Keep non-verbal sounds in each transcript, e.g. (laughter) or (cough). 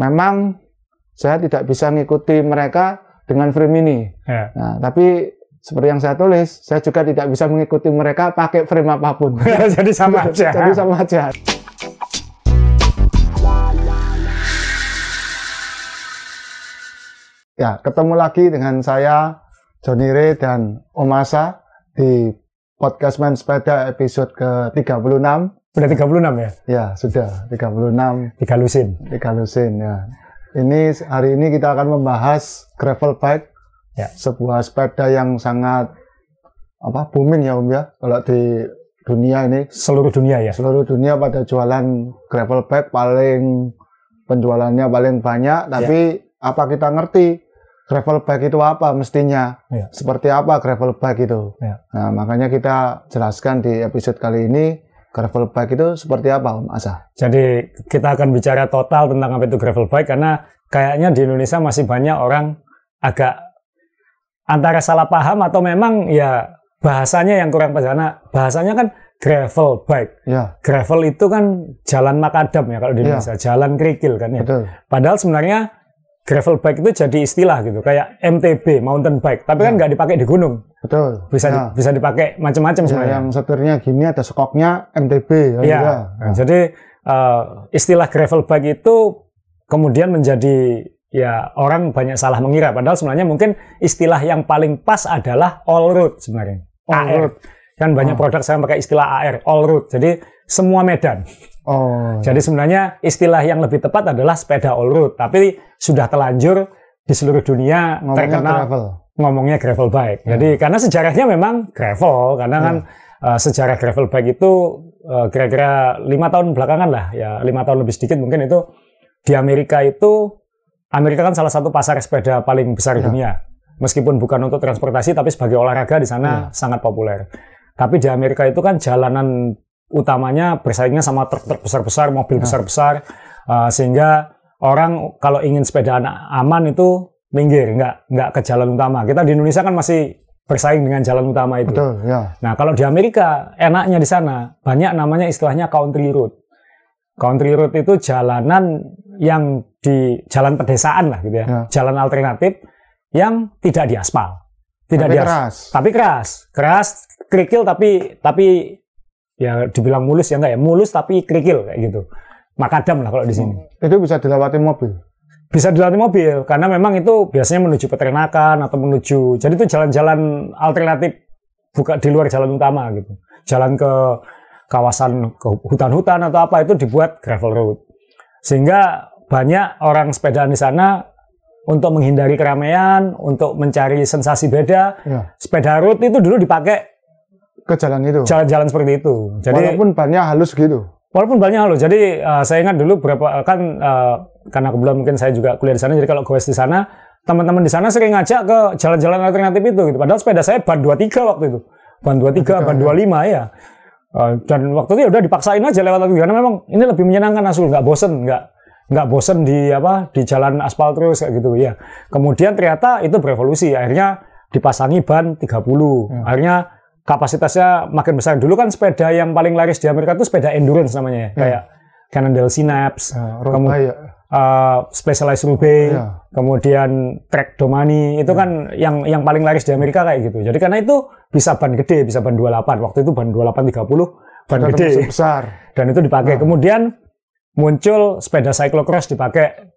memang saya tidak bisa mengikuti mereka dengan frame ini. Ya. Nah, tapi seperti yang saya tulis, saya juga tidak bisa mengikuti mereka pakai frame apa pun. (laughs) Jadi sama (laughs) aja. Jadi sama aja. Ya, ketemu lagi dengan saya Johnny Ray dan Omasa di podcast main sepeda episode ke-36. Udah 36 ya? Ya, sudah 36 Tiga lusin. tiga lusin ya. Ini hari ini kita akan membahas gravel bike, Ya. sebuah sepeda yang sangat apa booming ya Om ya. Kalau di dunia ini Seluruh dunia ya? seluruh dunia pada jualan gravel bike paling penjualannya paling banyak. Tapi apa kita ngerti gravel bike itu apa mestinya? Ya. Seperti apa gravel bike itu? Ya. Nah makanya kita jelaskan di episode kali ini gravel bike itu seperti apa Om Asa? Jadi kita akan bicara total tentang apa itu gravel bike karena kayaknya di Indonesia masih banyak orang agak antara salah paham atau memang ya bahasanya yang kurang pas karena bahasanya kan gravel bike. Ya, Gravel itu kan jalan makadam ya kalau di Iya. Indonesia, jalan kerikil kan ya. betul. Padahal sebenarnya gravel bike itu jadi istilah gitu, kayak MTB, mountain bike, tapi kan nggak dipakai di gunung. Betul. Bisa Ya. di- bisa dipakai macam-macam Ya, sebenarnya. yang setirnya gini ada skoknya MTB ya. Iya. ya. Nah, Jadi eh, istilah gravel bike itu kemudian menjadi ya orang banyak salah mengira. Padahal sebenarnya mungkin istilah yang paling pas adalah all road sebenarnya. All AR. road. Kan banyak Oh. produk saya pakai istilah AR, all road. Jadi semua medan. Oh. Jadi sebenarnya istilah yang lebih tepat adalah sepeda all road. Tapi sudah terlanjur di seluruh dunia ngomongnya terkenal gravel. ngomongnya gravel bike. Hmm. Jadi karena sejarahnya memang gravel, karena kan uh, sejarah gravel bike itu uh, kira-kira lima tahun belakangan lah, ya lima tahun lebih sedikit mungkin itu di Amerika itu Amerika kan salah satu pasar sepeda paling besar di Ya. dunia. Meskipun bukan untuk transportasi, tapi sebagai olahraga di sana sangat populer. Tapi di Amerika itu kan jalanan utamanya bersaingnya sama truk-truk besar-besar, mobil Ya. besar-besar, uh, sehingga orang kalau ingin sepeda aman itu minggir, nggak nggak ke jalan utama. Kita di Indonesia kan masih bersaing dengan jalan utama itu. Betul, ya. Nah, kalau di Amerika enaknya di sana banyak namanya istilahnya country road. Country road itu jalanan yang di jalan pedesaan lah gitu ya, Ya. jalan alternatif yang tidak diaspal, tidak Tapi dias- keras. tapi keras, keras, kerikil tapi tapi ya dibilang mulus ya enggak ya, mulus tapi kerikil kayak gitu. Makadam lah kalau di sini Itu bisa dilewati mobil. bisa dilatih mobil karena memang itu biasanya menuju peternakan atau menuju jadi itu jalan-jalan alternatif buka di luar jalan utama gitu jalan ke kawasan ke hutan-hutan atau apa itu dibuat gravel road sehingga banyak orang sepedaan di sana untuk menghindari keramaian untuk mencari sensasi beda Ya. sepeda road itu dulu dipakai Ke jalan itu. jalan-jalan seperti itu jadi Walaupun bannya halus gitu. Walaupun banyak loh. Jadi uh, saya ingat dulu berapa kan uh, karena kebetulan mungkin saya juga kuliah di sana. Jadi kalau goes di sana, teman-teman di sana sering ngajak ke jalan-jalan alternatif itu gitu. Padahal sepeda saya ban 23 waktu itu. Ban 23, ban 25 ya. Uh, dan waktu itu ya udah dipaksain aja lewat lagi karena memang ini lebih menyenangkan asul, nggak bosen, nggak nggak bosen di apa di jalan aspal terus kayak gitu ya. Kemudian ternyata itu berevolusi. Akhirnya dipasangi ban 30. Akhirnya kapasitasnya makin besar. Dulu kan sepeda yang paling laris di Amerika itu sepeda endurance namanya ya, kayak Cannondale Synapse, Ya, Kamu- road bike. uh, Specialized Roubaix, Iya. kemudian Trek Domani itu kan yang yang paling laris di Amerika kayak gitu. Jadi karena itu bisa ban gede, bisa ban 28. Waktu itu ban 28 30 ban Tetap gede besar. dan itu dipakai. Kemudian muncul sepeda cyclocross dipakai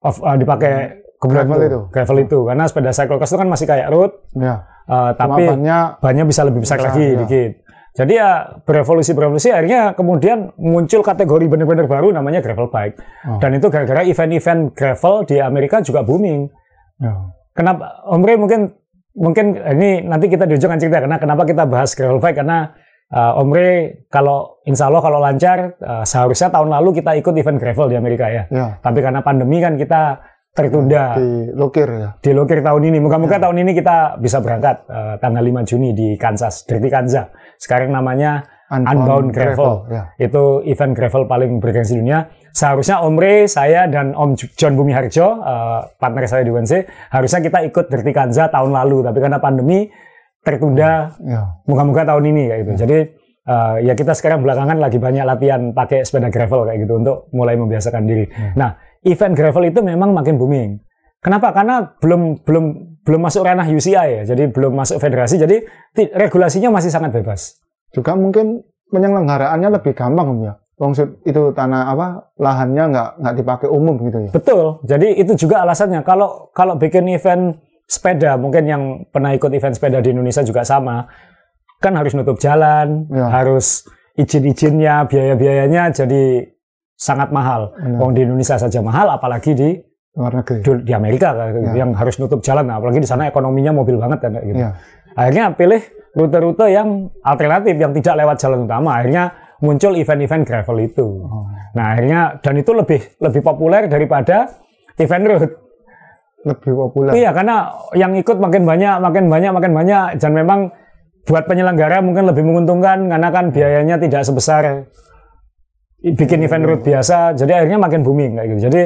of, uh, dipakai kemudian Gravel itu. gravel itu karena sepeda cyclocross itu kan masih kayak road Ya. Uh, Cuma tapi bannya bannya bisa lebih besar, Besar, lagi ya. dikit. Jadi ya berevolusi-berevolusi akhirnya kemudian muncul kategori benar-benar baru namanya gravel bike. Oh. Dan itu gara-gara event-event gravel di Amerika juga booming. ya. Kenapa Om Rey mungkin mungkin ini nanti kita di ujung akan cerita karena kenapa kita bahas gravel bike karena uh, Om Rey kalau insya Allah kalau lancar uh, seharusnya tahun lalu kita ikut event gravel di Amerika ya. ya. Tapi karena pandemi kan kita tertunda Di lokir ya. di lokir tahun ini. Moga-moga tahun ini kita bisa berangkat eh, tanggal 5 Juni di Kansas, Dirty Kanza. Sekarang namanya Unbound Gravel. Ya. Itu event gravel paling bergengsi dunia. Seharusnya Om Rey, saya dan Om John Bumi Harjo, eh, partner saya di UNC, harusnya kita ikut Dirty Kanza tahun lalu, tapi karena pandemi tertunda Ya. moga-moga tahun ini kayak gitu. Jadi eh, ya kita sekarang belakangan lagi banyak latihan pakai sepeda gravel kayak gitu untuk mulai membiasakan diri. Nah, event gravel itu memang makin booming. Kenapa? Karena belum belum belum masuk ranah UCI ya, jadi belum masuk federasi, jadi regulasinya masih sangat bebas. Juga mungkin penyelenggaraannya lebih gampang ya. Wong sud- itu tanah apa lahannya nggak nggak dipakai umum gitu ya. Betul. Jadi itu juga alasannya. Kalau kalau bikin event sepeda, mungkin yang pernah ikut event sepeda di Indonesia juga sama, kan harus nutup jalan, Ya. harus izin-izinnya, biaya-biayanya jadi sangat mahal. Wong di Indonesia saja mahal, apalagi di Luar negeri. di, Amerika Ya. yang harus nutup jalan. Nah, apalagi di sana ekonominya mobil banget kan gitu. Iya. Akhirnya pilih rute-rute yang alternatif yang tidak lewat jalan utama. Akhirnya muncul event-event gravel itu. Oh. Nah, akhirnya dan itu lebih lebih populer daripada event road. Lebih populer. Iya, karena yang ikut makin banyak, makin banyak, makin banyak dan memang buat penyelenggara mungkin lebih menguntungkan karena kan biayanya tidak sebesar bikin event road biasa. Jadi akhirnya makin booming kayak gitu. Jadi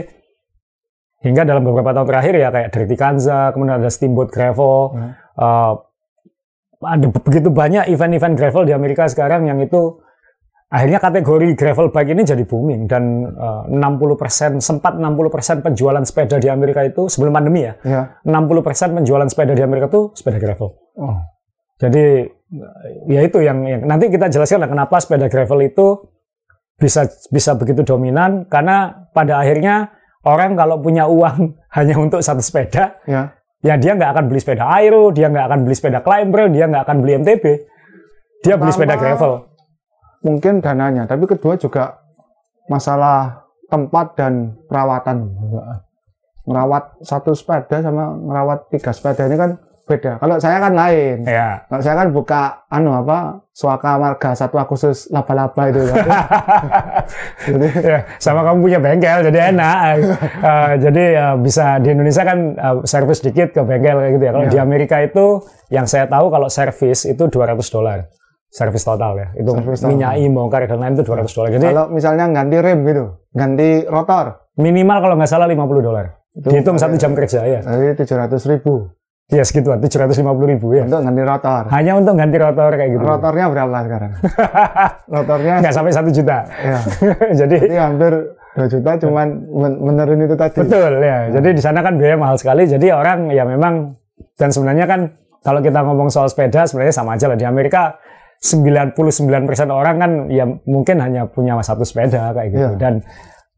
hingga dalam beberapa tahun terakhir ya kayak Dirty Kanza, kemudian ada Steamboat Gravel, Hmm. eh, ada begitu banyak event-event gravel di Amerika sekarang yang itu akhirnya kategori gravel bike ini jadi booming dan eh, 60% sempat 60% penjualan sepeda di Amerika itu sebelum pandemi ya Ya. 60% penjualan sepeda di Amerika itu sepeda gravel. Oh. Jadi ya itu yang, yang nanti kita jelaskan lah kenapa sepeda gravel itu bisa bisa begitu dominan karena pada akhirnya orang kalau punya uang (laughs) hanya untuk satu sepeda Ya. ya dia nggak akan beli sepeda aero, dia nggak akan beli sepeda climber, dia nggak akan beli MTB, dia beli sepeda Pertama, gravel. Mungkin dananya, tapi kedua juga masalah tempat dan perawatan. Merawat satu sepeda sama merawat tiga sepeda ini kan beda. Kalau saya kan lain. Ya. Kalau saya kan buka anu apa suaka marga satu Agustus laba-laba itu. (laughs) Jadi ya, sama kamu punya bengkel jadi enak. (laughs) Eh, jadi eh, bisa di Indonesia kan eh, servis dikit ke bengkel kayak gitu ya. Kalau Ya. di Amerika itu yang saya tahu kalau servis itu 200 dolar. Servis total ya. Itu total. minyai, bongkar dan lain itu 200 dolar. Jadi kalau misalnya ganti rem gitu, ganti rotor, minimal kalau nggak salah 50 dolar. Itu Dihitung satu jam kerja ya. tujuh ratus ribu Ya segituan, 750 ribu ya. untuk ganti rotor. Hanya untuk ganti rotor kayak gitu. Rotornya berapa sekarang? (laughs) Rotornya Nggak sampai satu juta. ya, (laughs) jadi jadi hampir 2 juta cuman men- itu tadi. Betul ya. Jadi di sana kan biaya mahal sekali. Jadi orang ya memang dan sebenarnya kan kalau kita ngomong soal sepeda sebenarnya sama aja lah di Amerika 99% orang kan ya mungkin hanya punya satu sepeda kayak gitu. Iya. Dan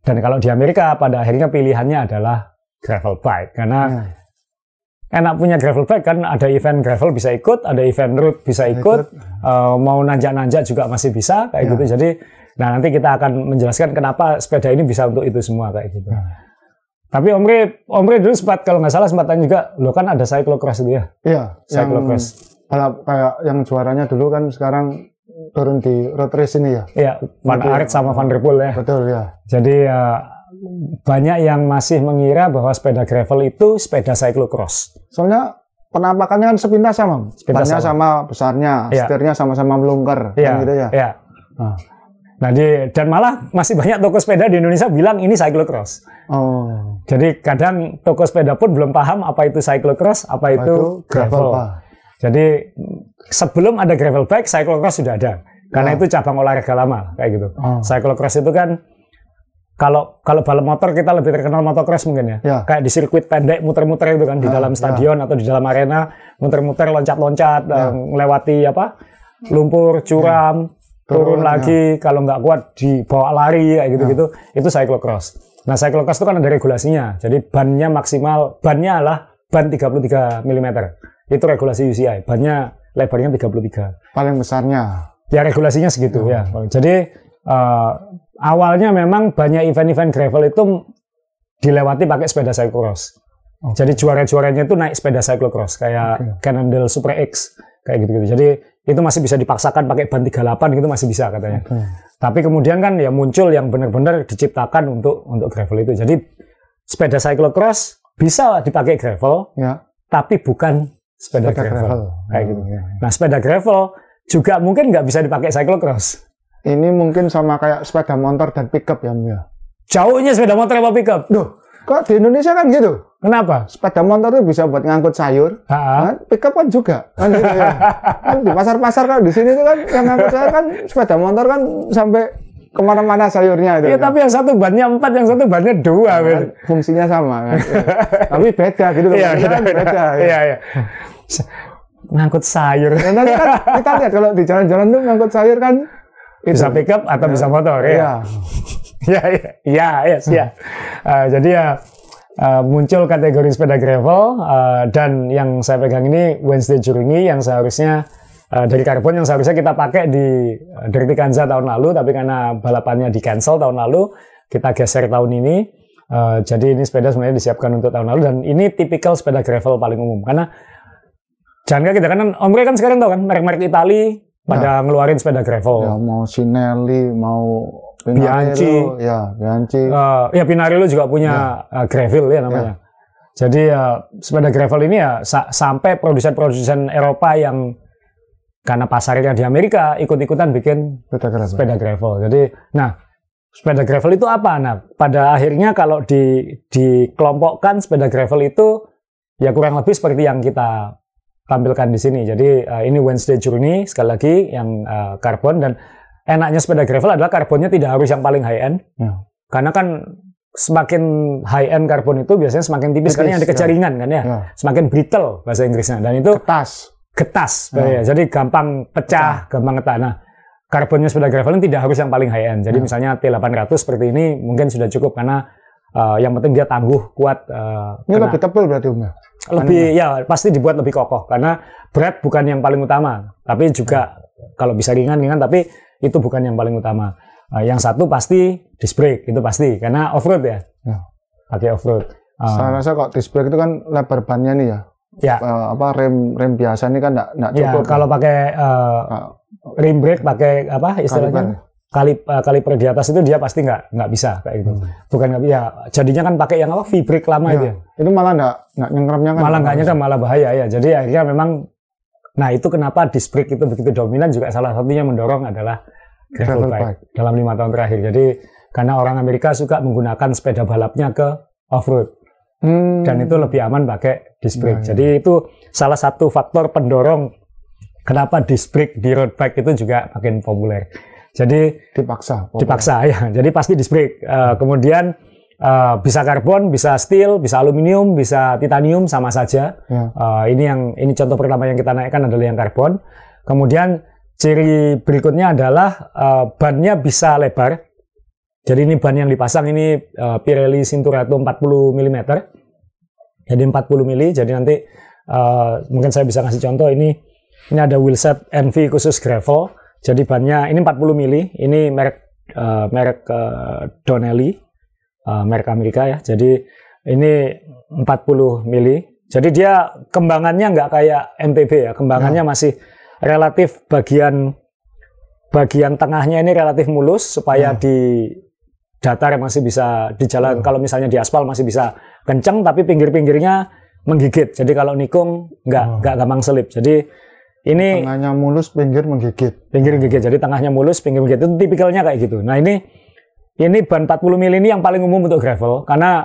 dan kalau di Amerika pada akhirnya pilihannya adalah gravel bike karena Ya. Enak punya gravel bike kan ada event gravel bisa ikut, ada event road bisa ikut, eh, mau nanjak-nanjak juga masih bisa kayak Ya. gitu. Jadi nah nanti kita akan menjelaskan kenapa sepeda ini bisa untuk itu semua kayak gitu. Ya. Tapi Omri, Omri dulu sempat kalau nggak salah sempat tanya juga, lo kan ada cyclocross itu ya, Iya, cyclocross. balap kayak yang juaranya dulu kan sekarang turun di road race ini ya. Iya, Van. Aert sama Van der Poel ya. Betul ya. Jadi eh, banyak yang masih mengira bahwa sepeda gravel itu sepeda cyclocross. Soalnya penampakannya kan sepintas sama. Sepintas Bannya sama besarnya, Iya. setirnya sama-sama melungker kan gitu ya. Ah. Nah, di, dan malah masih banyak toko sepeda di Indonesia bilang ini cyclocross. Oh, Jadi kadang toko sepeda pun belum paham apa itu cyclocross, apa itu, itu gravel. Pak. Jadi sebelum ada gravel bike, cyclocross sudah ada. Karena Oh. itu cabang olahraga lama kayak gitu. Oh. Cyclocross itu kan kalau kalau balap motor kita lebih terkenal motocross mungkin ya. Ya. Kayak di sirkuit pendek muter-muter itu kan di Ya, dalam ya. stadion atau di dalam arena muter-muter loncat-loncat Ya. melewati apa? lumpur, curam, turun Turun, lagi kalau nggak kuat dibawa lari kayak gitu-gitu. Itu cyclocross. Nah, cyclocross itu kan ada regulasinya. Jadi bannya maksimal bannya adalah ban 33 mm. Itu regulasi UCI. Bannya lebarnya 33 Paling besarnya. ya regulasinya segitu Oh. ya. Jadi eh, awalnya memang banyak event-event gravel itu dilewati pakai sepeda cyclocross. Oh. Jadi juara-juaranya itu naik sepeda cyclocross kayak Cannondale Super X kayak gitu-gitu. Jadi itu masih bisa dipaksakan pakai ban 38 gitu masih bisa katanya. Oke. Tapi kemudian kan ya muncul yang benar-benar diciptakan untuk untuk gravel itu. Jadi sepeda cyclocross bisa dipakai gravel Ya. tapi bukan sepeda, Sepeda gravel. gravel. kayak Oh, gitu. iya. Nah, sepeda gravel juga mungkin nggak bisa dipakai cyclocross. Ini mungkin sama kayak sepeda motor dan pickup ya, Om, ya. Jauhnya sepeda motor apa pickup? Duh, Kok di Indonesia kan gitu? Kenapa? Sepeda motor itu bisa buat ngangkut sayur. Nah, pickup kan juga. Kan, gitu ya. (laughs) Kan di pasar-pasar kalau di sini tuh kan yang ngangkut sayur kan sepeda motor kan sampai ke mana-mana sayurnya itu. Iya, kan. tapi yang satu bannya empat, yang satu bannya dua. Kan fungsinya sama kan. (laughs) tapi beda gitu loh. Iya, beda, kan beda. beda. ya. Iya, iya. Ngangkut sayur. Nanti kan kita lihat kalau di jalan-jalan tuh ngangkut sayur kan itu. Bisa pickup atau bisa motor, ya. Iya. Ya, ya, ya, yes, ya. Eh, jadi ya eh, muncul kategori sepeda gravel eh, dan yang saya pegang ini Wednesday Juringi yang seharusnya eh, dari karbon yang seharusnya kita pakai di uh, Dirty Kanza tahun lalu, tapi karena balapannya di cancel tahun lalu, kita geser tahun ini. Eh, jadi ini sepeda sebenarnya disiapkan untuk tahun lalu dan ini tipikal sepeda gravel paling umum karena jangan kita kan Om kan sekarang tahu kan merek-merek Itali pada ngeluarin sepeda gravel. Ya mau Sinelli, mau Bianchi. Ya Bianchi. Eh, ya Pinarello juga punya eh, gravel ya namanya. Jadi ya sepeda gravel ini ya sa- sampai produsen-produsen Eropa yang karena pasarnya di Amerika ikut-ikutan bikin Sepeda gravel. sepeda gravel. Jadi nah sepeda gravel itu apa? Nah pada akhirnya kalau di dikelompokkan sepeda gravel itu ya kurang lebih seperti yang kita tampilkan di sini. Jadi eh, ini Wednesday Journey sekali lagi yang eh, karbon dan enaknya sepeda gravel adalah karbonnya tidak harus yang paling high end. Ya. Karena kan semakin high end karbon itu biasanya semakin tipis, Tipis, karena yang dikejar ya. ringan kan ya. Ya. Semakin brittle bahasa Inggrisnya dan itu Tas. getas Ya. ya. jadi gampang pecah, gampang ngetak. Nah, karbonnya sepeda gravel ini tidak harus yang paling high end. Jadi Ya. misalnya T800 seperti ini mungkin sudah cukup karena uh, yang penting dia tangguh, kuat. uh, Ini lebih tebal berarti Om ya? lebih ya pasti dibuat lebih kokoh karena berat bukan yang paling utama, tapi juga kalau bisa ringan-ringan tapi itu bukan yang paling utama. Uh, yang satu pasti disc brake itu pasti karena off road ya, Ya. pakai off road. Uh, Saya rasa kok disc brake itu kan lebar bannya nih ya. ya, Eh, apa rem rem biasa ini kan enggak enggak ya cukup. kalau pakai uh, Nah, rim brake pakai apa istilahnya Kaliper. Kali uh, kaliper di atas itu dia pasti nggak nggak bisa kayak gitu. Bukan nggak ya jadinya kan pakai yang apa brake lama itu ya. ya. Itu malah enggak enggak nyengkremnya kan. malah nggak nyerah malah bahaya ya jadi akhirnya memang nah itu kenapa disc brake itu begitu dominan juga salah satunya mendorong adalah gravel, bike, bike. dalam lima tahun terakhir jadi karena orang Amerika suka menggunakan sepeda balapnya ke off road Hmm. dan itu lebih aman pakai disc brake Ya, ya. jadi itu salah satu faktor pendorong kenapa disc brake di road bike itu juga makin populer jadi dipaksa. pokoknya. dipaksa ya. Jadi pasti disc brake. Eh, kemudian eh, bisa karbon, bisa steel, bisa aluminium, bisa titanium sama saja. Ya. Eh, ini yang ini contoh pertama yang kita naikkan adalah yang karbon. Kemudian ciri berikutnya adalah eh, bannya bisa lebar. Jadi ini ban yang dipasang ini eh, Pirelli Cinturato 40 mm. Jadi 40 mm. Jadi nanti eh, mungkin saya bisa kasih contoh ini ini ada wheelset NV khusus gravel. Jadi bannya ini 40 mili. Ini merek eh, merek eh, Donnelly, eh, merek Amerika ya. Jadi ini 40 mili. Jadi dia kembangannya nggak kayak MTB ya. Kembangannya masih relatif bagian bagian tengahnya ini relatif mulus supaya di datar masih bisa di jalan. Kalau misalnya di aspal masih bisa kenceng, tapi pinggir-pinggirnya menggigit. Jadi kalau nikung nggak Oh. nggak gampang selip. Jadi ini Tengahnya mulus, pinggir menggigit. pinggir gigit. Jadi tengahnya mulus pinggir gigit itu tipikalnya kayak gitu. Nah ini ini ban 40 mili ini yang paling umum untuk gravel. Karena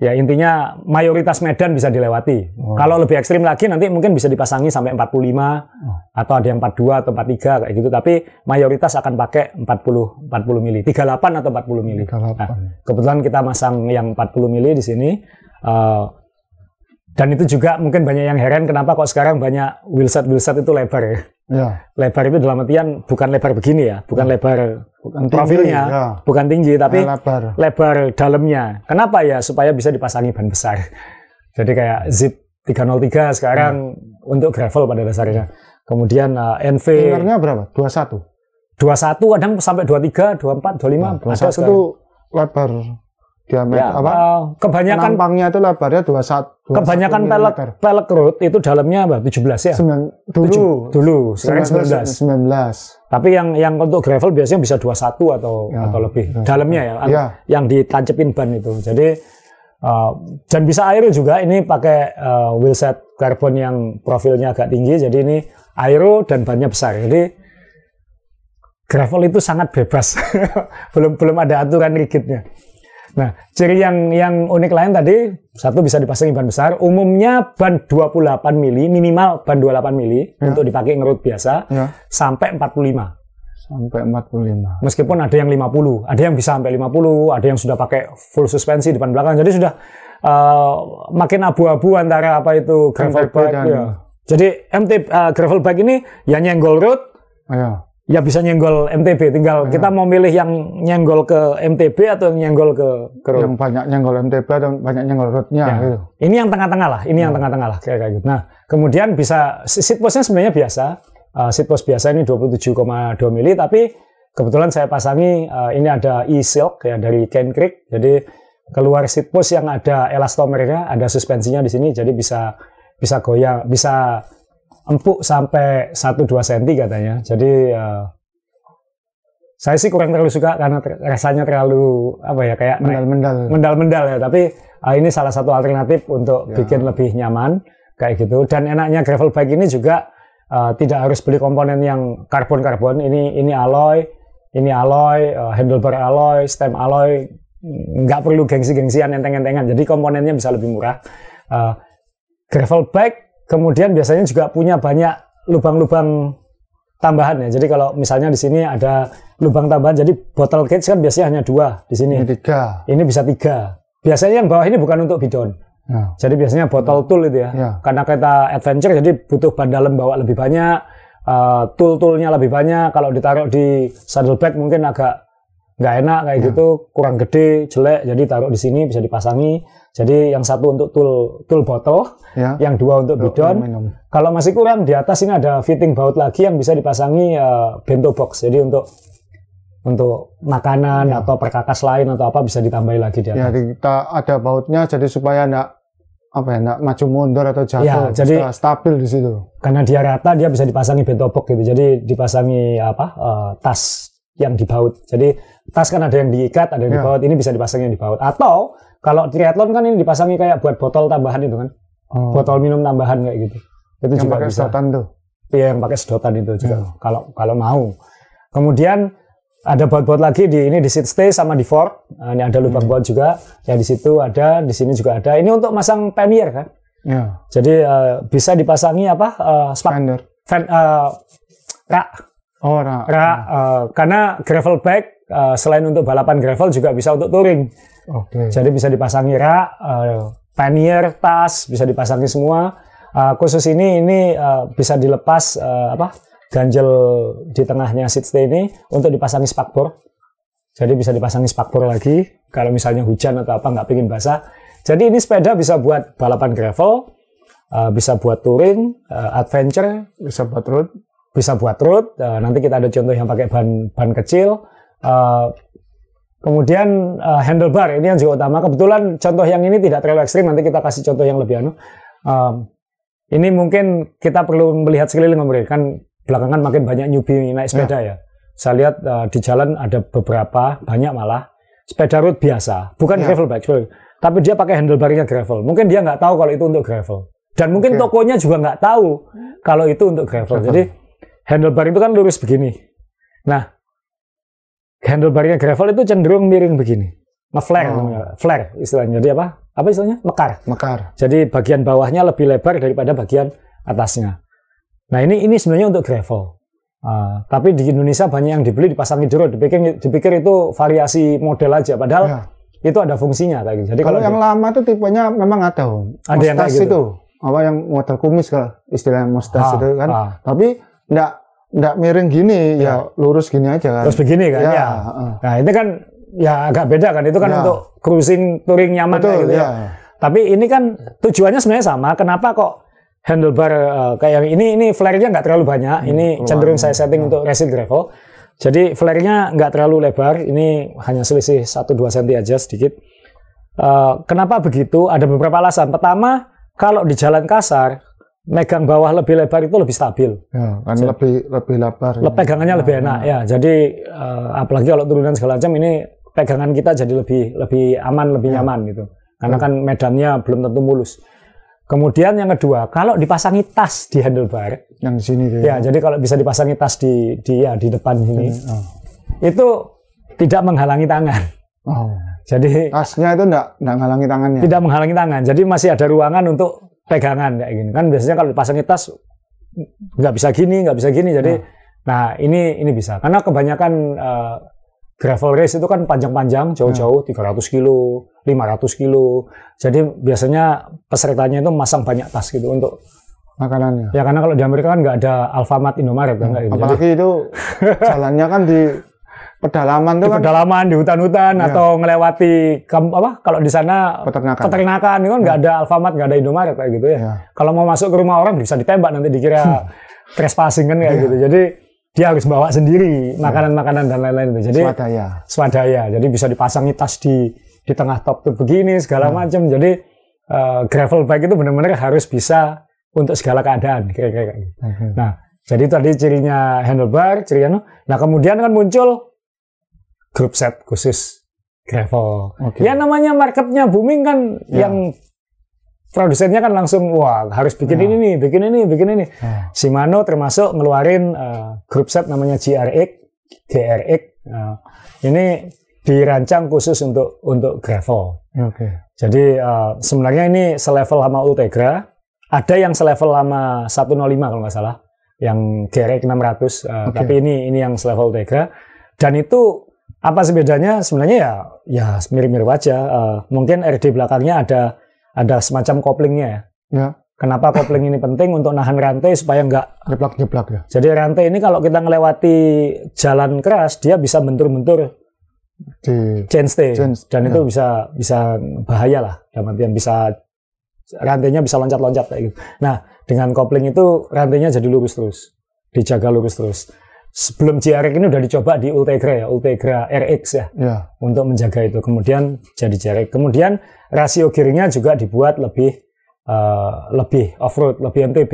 ya intinya mayoritas medan bisa dilewati. Oh. kalau lebih ekstrim lagi nanti mungkin bisa dipasangi sampai 45 atau ada yang 42 atau 43 kayak gitu. Tapi mayoritas akan pakai 40 40 mili. 38 atau 40 mili. 38. Nah, kebetulan kita masang yang 40 mili di sini. Eh, dan itu juga mungkin banyak yang heran kenapa kok sekarang banyak wheelset wheelset itu lebar ya Ya. lebar itu dalam artian bukan lebar begini ya, bukan lebar Bukan tinggi, profilnya, ya. bukan tinggi, tapi Ya, lebar. lebar dalamnya. Kenapa ya? Supaya bisa dipasangi ban besar. Jadi kayak Zip 303 sekarang untuk gravel pada dasarnya. Kemudian uh, NV Innernya berapa? 21. 21 kadang sampai 23, 24, 25. Nah, ada 21 sekarang. itu lebar diameter ya, apa? uh, kebanyakan Penampangnya itu lebarnya 21. 21 kebanyakan pelek milimeter. pelek road itu dalamnya apa? 17 ya? Sembilan- dulu. Tujuh- dulu, sekarang 19. 19. Tapi yang yang untuk gravel biasanya bisa 21 atau Ya, atau lebih. ya. Dalamnya ya, Ya. yang ditancepin ban itu. Jadi uh, dan bisa aero juga. Ini pakai uh, wheelset karbon yang profilnya agak tinggi. Jadi ini aero dan bannya besar. Jadi gravel itu sangat bebas. (laughs) belum belum ada aturan rigidnya. Nah, ciri yang yang unik lain tadi, satu bisa dipasangi ban besar. Umumnya ban 28 mili, minimal ban 28 mili Ya. untuk dipakai ngerut biasa, Ya, sampai 45. sampai 45. Meskipun ada yang 50, ada yang bisa sampai 50, ada yang sudah pakai full suspensi depan belakang. Jadi sudah eh, makin abu-abu antara apa itu gravel MTB bike. dan- ya. Jadi MT eh, gravel bike ini ya nyenggol road, Ya, ya bisa nyenggol MTB. Tinggal kita mau milih yang nyenggol ke MTB atau yang nyenggol ke, ke road. yang banyak nyenggol MTB atau banyak nyenggol roadnya Ya. gitu. Ini yang tengah-tengah lah, ini yang tengah-tengah lah kayak kayak gitu. Nah, kemudian bisa seat postnya sebenarnya biasa, uh, seat post biasa ini 27,2 mili, tapi kebetulan saya pasangi uh, ini ada e-silk ya dari Cane Creek, jadi keluar seat post yang ada elastomernya, ada suspensinya di sini, jadi bisa bisa goyang, bisa empuk sampai 1-2 cm katanya. Jadi uh, saya sih kurang terlalu suka karena ter- rasanya terlalu apa ya kayak Mendal-mendal. mendal-mendal ya tapi ah, ini salah satu alternatif untuk Ya. bikin lebih nyaman kayak gitu dan enaknya gravel bike ini juga ah, tidak harus beli komponen yang karbon-karbon ini ini alloy ini alloy ah, handlebar alloy stem alloy nggak perlu gengsi-gengsian enteng-entengan jadi komponennya bisa lebih murah Ah, gravel bike kemudian biasanya juga punya banyak lubang-lubang tambahan ya jadi kalau misalnya di sini ada lubang tambahan jadi bottle cage kan biasanya hanya dua di sini Ini tiga. ini bisa tiga. Biasanya yang bawah ini bukan untuk bidon. Ya. Jadi biasanya botol tool itu ya. Ya. Karena kita adventure jadi butuh ban dalam bawa lebih banyak, uh, tool-toolnya lebih banyak. Kalau ditaruh di saddlebag mungkin agak nggak enak kayak Ya. gitu, kurang gede, jelek. Jadi taruh di sini bisa dipasangi. Jadi yang satu untuk tool tool botol, Ya. yang dua untuk bidon. minum. Kalau masih kurang di atas ini ada fitting baut lagi yang bisa dipasangi uh, bento box. Jadi untuk untuk makanan Ya. atau perkakas lain atau apa bisa ditambahi lagi di atas. Ya, kita ada bautnya jadi supaya enggak apa ya, enggak maju mundur atau jatuh. Ya, jadi- stabil di situ. karena dia rata dia bisa dipasangi bento box gitu jadi dipasangi apa eh, tas yang dibaut jadi tas kan ada yang diikat ada yang Ya. dibaut ini bisa dipasangi yang dibaut atau kalau triathlon kan ini dipasangi kayak buat botol tambahan itu kan. Oh, botol minum tambahan kayak gitu. Itu yang juga pakai bisa. sedotan tuh. Iya, yang pakai sedotan itu juga. Ya. kalau kalau mau. Kemudian ada baut-baut lagi di ini di seat stay sama di fork Nah, ini ada Hmm. lubang baut juga. Ya di situ ada di sini juga ada. Ini untuk masang pannier kan? Ya, jadi eh, bisa dipasangi apa eh, spark standar. fan eh, rak Oh, nah. rak eh, karena gravel bike eh, selain untuk balapan gravel juga bisa untuk touring Oke. jadi bisa dipasangi rak eh, pannier tas bisa dipasangi semua Eh, khusus ini ini eh, bisa dilepas eh, apa ganjel di tengahnya seat stay ini untuk dipasangi spakbor jadi bisa dipasangi spakbor lagi kalau misalnya hujan atau apa nggak pingin basah jadi ini sepeda bisa buat balapan gravel eh, bisa buat touring eh, adventure Bisa buat road. bisa buat road. Eh, nanti kita ada contoh yang pakai ban ban kecil. Eh, kemudian eh, handlebar ini yang juga utama. Kebetulan contoh yang ini tidak terlalu ekstrim. Nanti kita kasih contoh yang lebih anu. Eh, ini mungkin kita perlu melihat sekeliling Om Rey. kan belakangan makin banyak newbie naik sepeda ya. Saya lihat eh, di jalan ada beberapa banyak malah sepeda road biasa, bukan Ya. gravel bike, sorry. tapi dia pakai handlebarnya gravel. Mungkin dia nggak tahu kalau itu untuk gravel. Dan mungkin Oke. tokonya juga nggak tahu kalau itu untuk gravel. Gravel. Jadi handlebar itu kan lurus begini. Nah, handlebarnya gravel itu cenderung miring begini. Nge-flare Oh. Flare istilahnya. Jadi apa? Apa istilahnya? Mekar. Mekar. Jadi bagian bawahnya lebih lebar daripada bagian atasnya. Nah, ini ini sebenarnya untuk gravel. Ah, tapi di Indonesia banyak yang dibeli di road. Dipikir, dipikir itu variasi model aja. Padahal Ya. itu ada fungsinya kayak gitu. Jadi Kalau kalau yang lama tuh tipenya memang ada, Om. Ada yang kayak gitu. itu. Apa yang model kumis kalau istilahnya mustache Ah, itu kan. ah. Tapi enggak enggak miring gini, ya, lurus gini aja kan. terus begini kan ya, ya. Nah, itu kan ya agak beda kan. Itu kan Ya. untuk cruising touring nyaman Betul, gitu ya. ya. Tapi ini kan tujuannya sebenarnya sama. Kenapa kok handlebar eh, kayak yang ini ini flare-nya nggak terlalu banyak. ini keluar. cenderung saya setting untuk racing gravel. Jadi flare-nya nggak terlalu lebar. Ini hanya selisih 1-2 cm aja sedikit. Eh, kenapa begitu? Ada beberapa alasan. Pertama, kalau di jalan kasar, megang bawah lebih lebar itu lebih stabil. Ya, kan lebih lebih lebar. Le- pegangannya lebih enak ya. Jadi eh, apalagi kalau turunan segala macam ini pegangan kita jadi lebih lebih aman, lebih nyaman gitu. Karena kan medannya belum tentu mulus. Kemudian yang kedua, kalau dipasangi tas di handlebar, Yang di sini tuh. ya jadi kalau bisa dipasangi tas di di ya di depan sini, Oh. itu tidak menghalangi tangan. Oh. Jadi tasnya itu enggak enggak ngalangi tangannya. tidak menghalangi tangan. Jadi masih ada ruangan untuk pegangan kayak gini. Kan biasanya kalau dipasangin tas nggak bisa gini, nggak bisa gini. Jadi nah ini ini bisa. Karena kebanyakan eh, gravel race itu kan panjang-panjang, jauh-jauh 300 kilo, 500 kilo. Jadi biasanya pesertanya itu masang banyak tas gitu untuk makanannya. ya karena kalau di Amerika kan nggak ada Alfamart, Indomaret kan nggak gitu. Jadi Apalagi itu (laughs) jalannya kan di pedalaman tuh di kan pedalaman di hutan-hutan Iya. atau melewati kam- apa kalau di sana peternakan. peternakan itu kan nggak ada Alfamart nggak ada Indomaret kayak gitu ya. Ya. Kalau mau masuk ke rumah orang bisa ditembak nanti dikira trespassing kan kayak gitu. Jadi dia harus bawa sendiri makanan-makanan dan lain-lain itu. Jadi Swadaya. swadaya. Jadi bisa dipasangi tas di di tengah top tuh begini segala macam. Jadi eh, gravel bike itu benar-benar harus bisa untuk segala keadaan kira-kira kayak gitu. Oke. Nah, jadi tadi cirinya handlebar, cirinya no. Nah, kemudian kan muncul grup set khusus gravel. Oke. Ya namanya marketnya booming kan Ya. yang produsennya kan langsung wah harus bikin Ya. ini nih, bikin ini, bikin ini. Ah. Shimano termasuk ngeluarin eh, grup set namanya GRX, GRX. Nah, ini dirancang khusus untuk untuk gravel. Oke. Jadi eh, sebenarnya ini selevel sama Ultegra. Ada yang selevel sama 105 kalau nggak salah, yang GRX 600. eh, Oke. Tapi ini ini yang selevel Ultegra. Dan itu apa sih bedanya? Sebenarnya ya ya mirip-mirip aja. Eh, mungkin RD belakangnya ada ada semacam koplingnya ya. Ya, Kenapa kopling ini penting untuk nahan rantai supaya nggak jeblak-jeblak ya. jadi rantai ini kalau kita melewati jalan keras dia bisa bentur-bentur Di chainstay Chains, dan ya. itu bisa bisa bahaya lah dalam artian bisa rantainya bisa loncat-loncat kayak gitu. Nah dengan kopling itu rantainya jadi lurus terus, dijaga lurus terus. Sebelum GRX ini udah dicoba di Ultegra ya, Ultegra RX ya ya. untuk menjaga itu. Kemudian jadi GRX. Kemudian rasio gearnya juga dibuat lebih eh, lebih off-road, lebih MTB.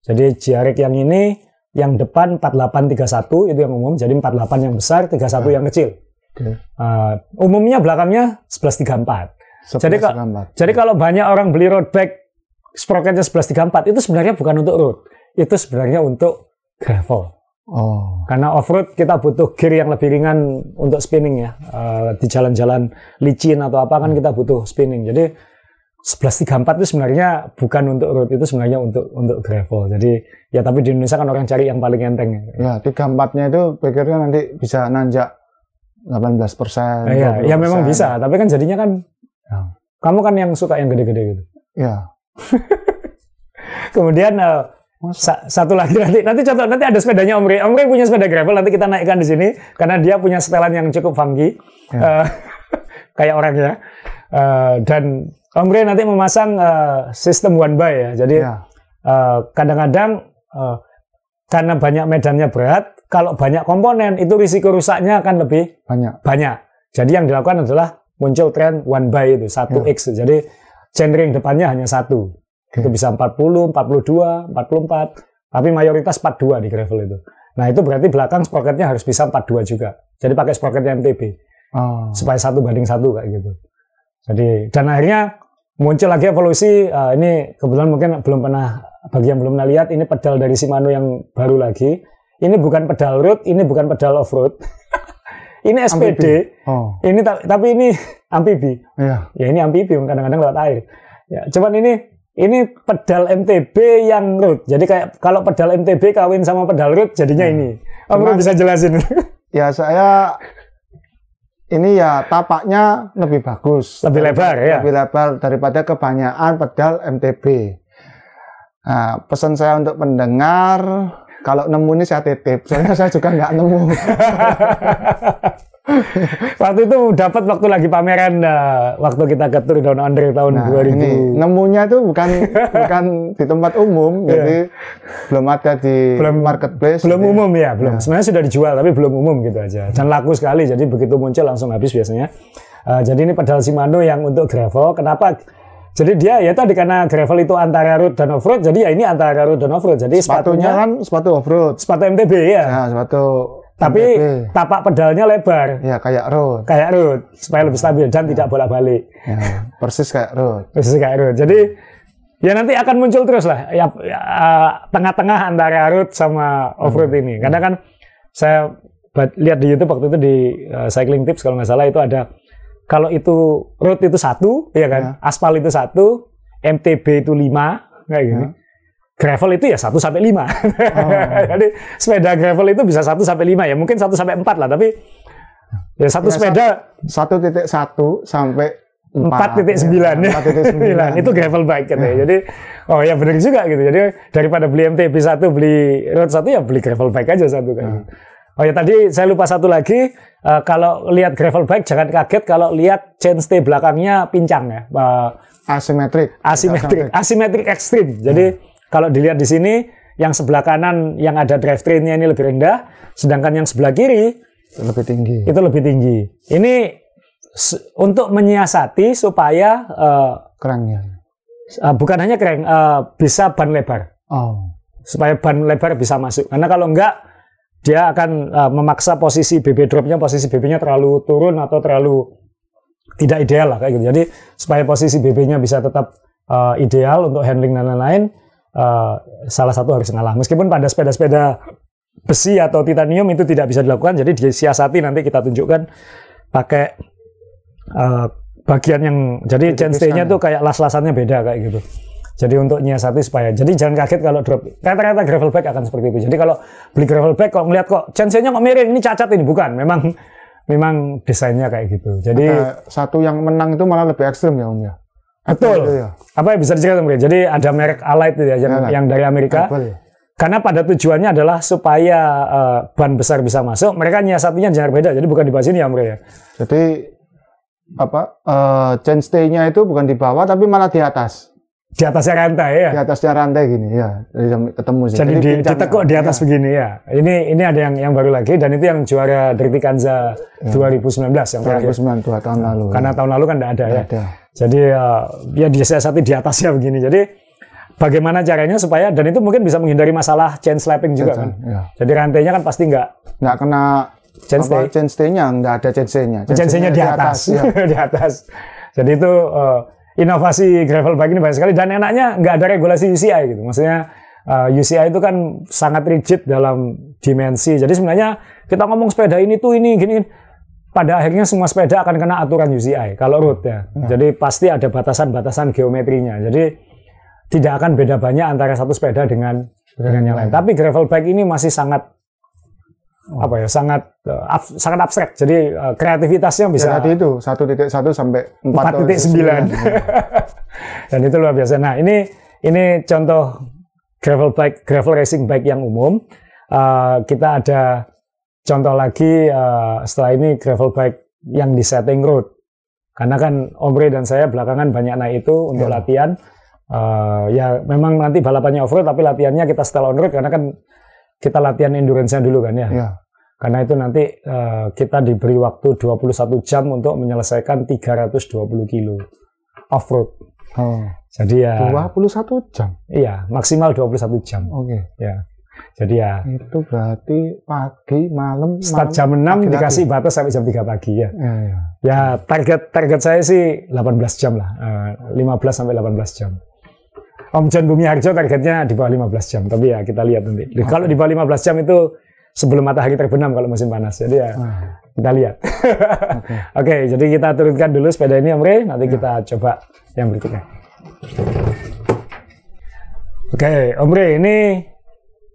Jadi GRX yang ini yang depan 4831 itu yang umum, jadi 48 yang besar, 31 yang kecil. Oke. Eh, umumnya belakangnya 1134. Jadi, Kak, gambar. Jadi kalau banyak orang beli road bike sprocketnya 1134 itu sebenarnya bukan untuk road, itu sebenarnya untuk gravel. Oh. Karena off-road kita butuh gear yang lebih ringan untuk spinning ya. Eh, di jalan-jalan licin atau apa kan kita butuh spinning. Jadi 1134 itu sebenarnya bukan untuk road, itu sebenarnya untuk untuk gravel. Jadi ya tapi di Indonesia kan orang cari yang paling enteng. ya. Ya, tiga empatnya itu pikirnya nanti bisa nanjak 18 persen. Iya, ya memang bisa, tapi kan jadinya kan Ya. kamu kan yang suka yang gede-gede gitu. Ya. (laughs) Kemudian eh, sa- satu lagi nanti nanti contoh nanti ada sepedanya Omri. Omri punya sepeda gravel nanti kita naikkan di sini karena dia punya setelan yang cukup funky Ya. Eh, (laughs) kayak orangnya. Eh, dan Omri nanti memasang eh, sistem one by ya. Jadi Ya. kadang-kadang eh, karena banyak medannya berat, kalau banyak komponen itu risiko rusaknya akan lebih Banyak. banyak. Jadi yang dilakukan adalah muncul tren one by itu, 1X. Jadi chainring depannya hanya satu. Oke. Itu bisa 40, 42, 44, tapi mayoritas 42 di gravel itu. Nah, itu berarti belakang sprocketnya harus bisa 42 juga. Jadi pakai sprocketnya MTB Oh. supaya satu banding satu kayak gitu. Jadi dan akhirnya muncul lagi evolusi. eh, ini kebetulan mungkin belum pernah bagi yang belum pernah lihat ini pedal dari Shimano yang baru lagi. Ini bukan pedal road, ini bukan pedal off road. (laughs) ini SPD. Oh. Ini ta- tapi ini (laughs) amfibi. Iya. Ya ini amfibi kadang-kadang lewat air. Ya, cuman ini ini pedal MTB yang road. Jadi kayak kalau pedal MTB kawin sama pedal road jadinya ini. Om Cuman- bisa jelasin. (laughs) Ya saya ini ya tapaknya lebih bagus. Lebih lebar, ya? Lebih lebar daripada kebanyakan pedal MTB. Nah, pesan saya untuk pendengar, kalau nemu ini saya titip. Soalnya saya juga nggak nemu. (laughs) (laughs) waktu itu dapat waktu lagi pameran eh, waktu kita ke Tour Down Under tahun Nah, 2000. ini nemunya itu bukan (laughs) bukan di tempat umum, jadi belum ada di Iya. Belum- marketplace. belum Jadi, umum ya, belum. Sebenarnya sudah dijual tapi belum umum gitu aja. Dan laku sekali, jadi begitu muncul langsung habis biasanya. Eh, jadi ini pedal Shimano yang untuk gravel. Kenapa? Jadi dia ya tadi karena gravel itu antara road dan off road, jadi ya ini antara road dan off road. Jadi Sepatunya sepatunya kan sepatu off road. sepatu MTB ya. Ya, sepatu Tapi MTB. tapak pedalnya lebar ya kayak road. kayak road supaya lebih stabil dan tidak bolak-balik. Ya, persis kayak road. Terus kayak road. Jadi ya nanti akan muncul terus lah ya, ya, tengah-tengah antara road sama off road ini. Karena kan saya lihat di YouTube waktu itu di uh, Cycling Tips kalau nggak salah itu ada kalau itu road itu satu, ya kan? Ya. Aspal itu satu, MTB itu lima, kayak gini. Ya. Gravel itu ya 1 sampai 5. Oh. (laughs) Jadi sepeda gravel itu bisa 1 sampai 5 ya. Mungkin 1 sampai 4 lah, tapi ya satu Ya, sepeda satu titik satu sampai 4.9 ya. Empat titik (laughs) sembilan. itu gravel bike katanya. Jadi oh ya benar juga gitu. Jadi daripada beli MTB satu, beli road satu ya beli gravel bike aja satu kan. Hmm. Oh ya tadi saya lupa satu lagi Eh, kalau lihat gravel bike jangan kaget kalau lihat chainstay belakangnya pincang ya. Eh, asimetrik. asimetrik, asimetrik ekstrim. Jadi kalau dilihat di sini yang sebelah kanan yang ada drivetrainnya ini lebih rendah, sedangkan yang sebelah kiri lebih tinggi. itu lebih tinggi. Ini untuk menyiasati supaya eh, Kerennya. eh, bukan hanya keren, eh, bisa ban lebar, Oh. supaya ban lebar bisa masuk. Karena kalau enggak dia akan eh, memaksa posisi BB dropnya, posisi BB-nya terlalu turun atau terlalu tidak ideal lah kayak gitu. Jadi supaya posisi BB-nya bisa tetap eh, ideal untuk handling dan lain-lain, eh, salah satu harus ngalah. Meskipun pada sepeda-sepeda besi atau titanium itu tidak bisa dilakukan, jadi disiasati nanti kita tunjukkan pakai eh, bagian yang jadi chainstay-nya tuh kayak las-lasannya beda kayak gitu. Jadi untuk nyiasati supaya jadi jangan kaget kalau drop. Rata-rata gravel bike akan seperti itu. Jadi kalau beli gravel bike kok melihat kok chainstay-nya kok miring, ini cacat ini bukan. Memang memang desainnya kayak gitu. Jadi Eh, satu yang menang itu malah lebih ekstrim ya Om ya. Betul. Itu ya. Apa yang bisa diceritakan Bro? Jadi ada merek Allied itu ya, yang, Allied. yang dari Amerika. Apple ya. Karena pada tujuannya adalah supaya eh, ban besar bisa masuk, mereka nyiasatinya jangan beda. Jadi bukan di bawah sini ya, ya. Jadi apa eh chainstay-nya itu bukan di bawah tapi malah di atas. Di atasnya rantai ya. Di atasnya rantai gini ya. Jadi ketemu sih. Jadi di, pincang ditekuk ya. di atas Ya. begini ya. Ini ini ada yang yang baru lagi dan itu yang juara Dirty Kanza 2019 yang terakhir. 2009 dua tahun lalu. Karena tahun lalu kan tidak ada ya. ada. Jadi eh, ya disiasati di atasnya begini. Jadi bagaimana caranya supaya dan itu mungkin bisa menghindari masalah chain slapping juga kan. Ya. Jadi rantainya kan pasti nggak Nggak kena Chainstay. apa, chainstay-nya nggak ada chainstay-nya. chainstay-nya di atas, ya. (laughs) di atas. Jadi itu eh, inovasi gravel bike ini banyak sekali dan enaknya nggak ada regulasi UCI gitu. Maksudnya eh, UCI itu kan sangat rigid dalam dimensi. Jadi sebenarnya kita ngomong sepeda ini tuh ini gini. Pada akhirnya semua sepeda akan kena aturan UCI kalau road ya. Jadi pasti ada batasan-batasan geometrinya. Jadi tidak akan beda banyak antara satu sepeda dengan dengan yang lain. Tapi gravel bike ini masih sangat apa ya sangat eh, ab- sangat abstrak. Jadi eh, kreativitasnya bisa Ya, tadi itu 1.1 sampai 4.9 (laughs) dan itu luar biasa. Nah ini ini contoh gravel bike, gravel racing bike yang umum. Uh, kita ada contoh lagi uh, setelah ini gravel bike yang di setting road. Karena kan Omre dan saya belakangan banyak naik itu untuk Ya. latihan. Uh, ya memang nanti balapannya off road tapi latihannya kita setelah on road karena kan kita latihan endurance-nya dulu kan ya. Ya. Karena itu nanti eh, kita diberi waktu 21 jam untuk menyelesaikan 320 kilo off-road. Oh. Jadi ya, 21 jam. iya maksimal 21 jam. Oke. Ya. Jadi ya, Itu berarti pagi, malam, start malam, jam 6 pagi-pagi. dikasih batas sampai jam 3 pagi ya. Ya, ya. Ya target target saya sih 18 jam lah, Eh, 15 sampai 18 jam. Om John Bumi Harjo targetnya di bawah 15 jam, tapi ya kita lihat nanti. Kalau di bawah 15 jam itu sebelum matahari terbenam kalau musim panas. Jadi ya Ah, kita lihat. Oke. (laughs) Oke, jadi kita turunkan dulu sepeda ini Om Rey, nanti kita coba yang berikutnya. Oke, Om Rey, ini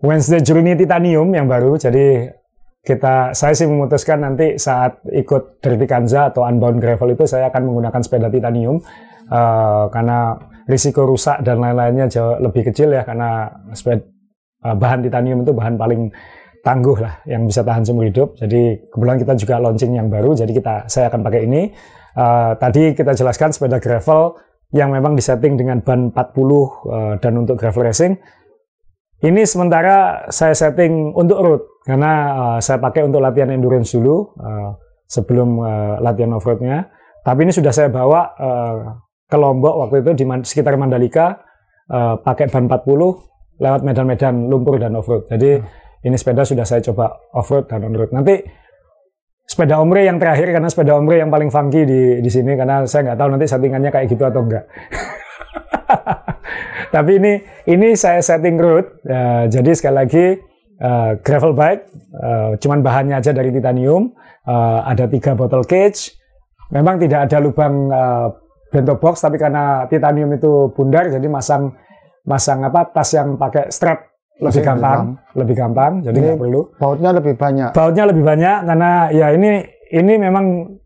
Wednesday Journey Titanium yang baru, jadi kita saya sih memutuskan nanti saat ikut Dirty Kanza atau Unbound Gravel itu saya akan menggunakan sepeda titanium eh, karena risiko rusak dan lain-lainnya jauh lebih kecil ya karena sepeda eh, bahan titanium itu bahan paling tangguh lah yang bisa tahan seumur hidup. Jadi kebetulan kita juga launching yang baru, jadi kita saya akan pakai ini. Eh, tadi kita jelaskan sepeda gravel yang memang disetting dengan ban 40 eh, dan untuk gravel racing. Ini sementara saya setting untuk road karena eh, saya pakai untuk latihan endurance dulu eh, sebelum eh, latihan off-roadnya. Tapi ini sudah saya bawa eh, ke Lombok waktu itu di sekitar Mandalika eh, pakai ban 40 lewat medan-medan lumpur dan off-road. Jadi ini sepeda sudah saya coba off-road dan on-road. Nanti sepeda Omre yang terakhir karena sepeda Omre yang paling funky di di sini karena saya nggak tahu nanti settingannya kayak gitu atau enggak. (laughs) (laughs) Tapi ini ini saya setting road. Ya, jadi sekali lagi eh, gravel bike, eh, cuman bahannya aja dari titanium. Eh, ada tiga bottle cage, memang tidak ada lubang uh, bento box tapi karena titanium itu bundar jadi masang masang apa tas yang pakai strap lebih Lebih gampang, lebih gampang jadi nggak perlu Bautnya lebih banyak. bautnya lebih banyak karena ya ini ini memang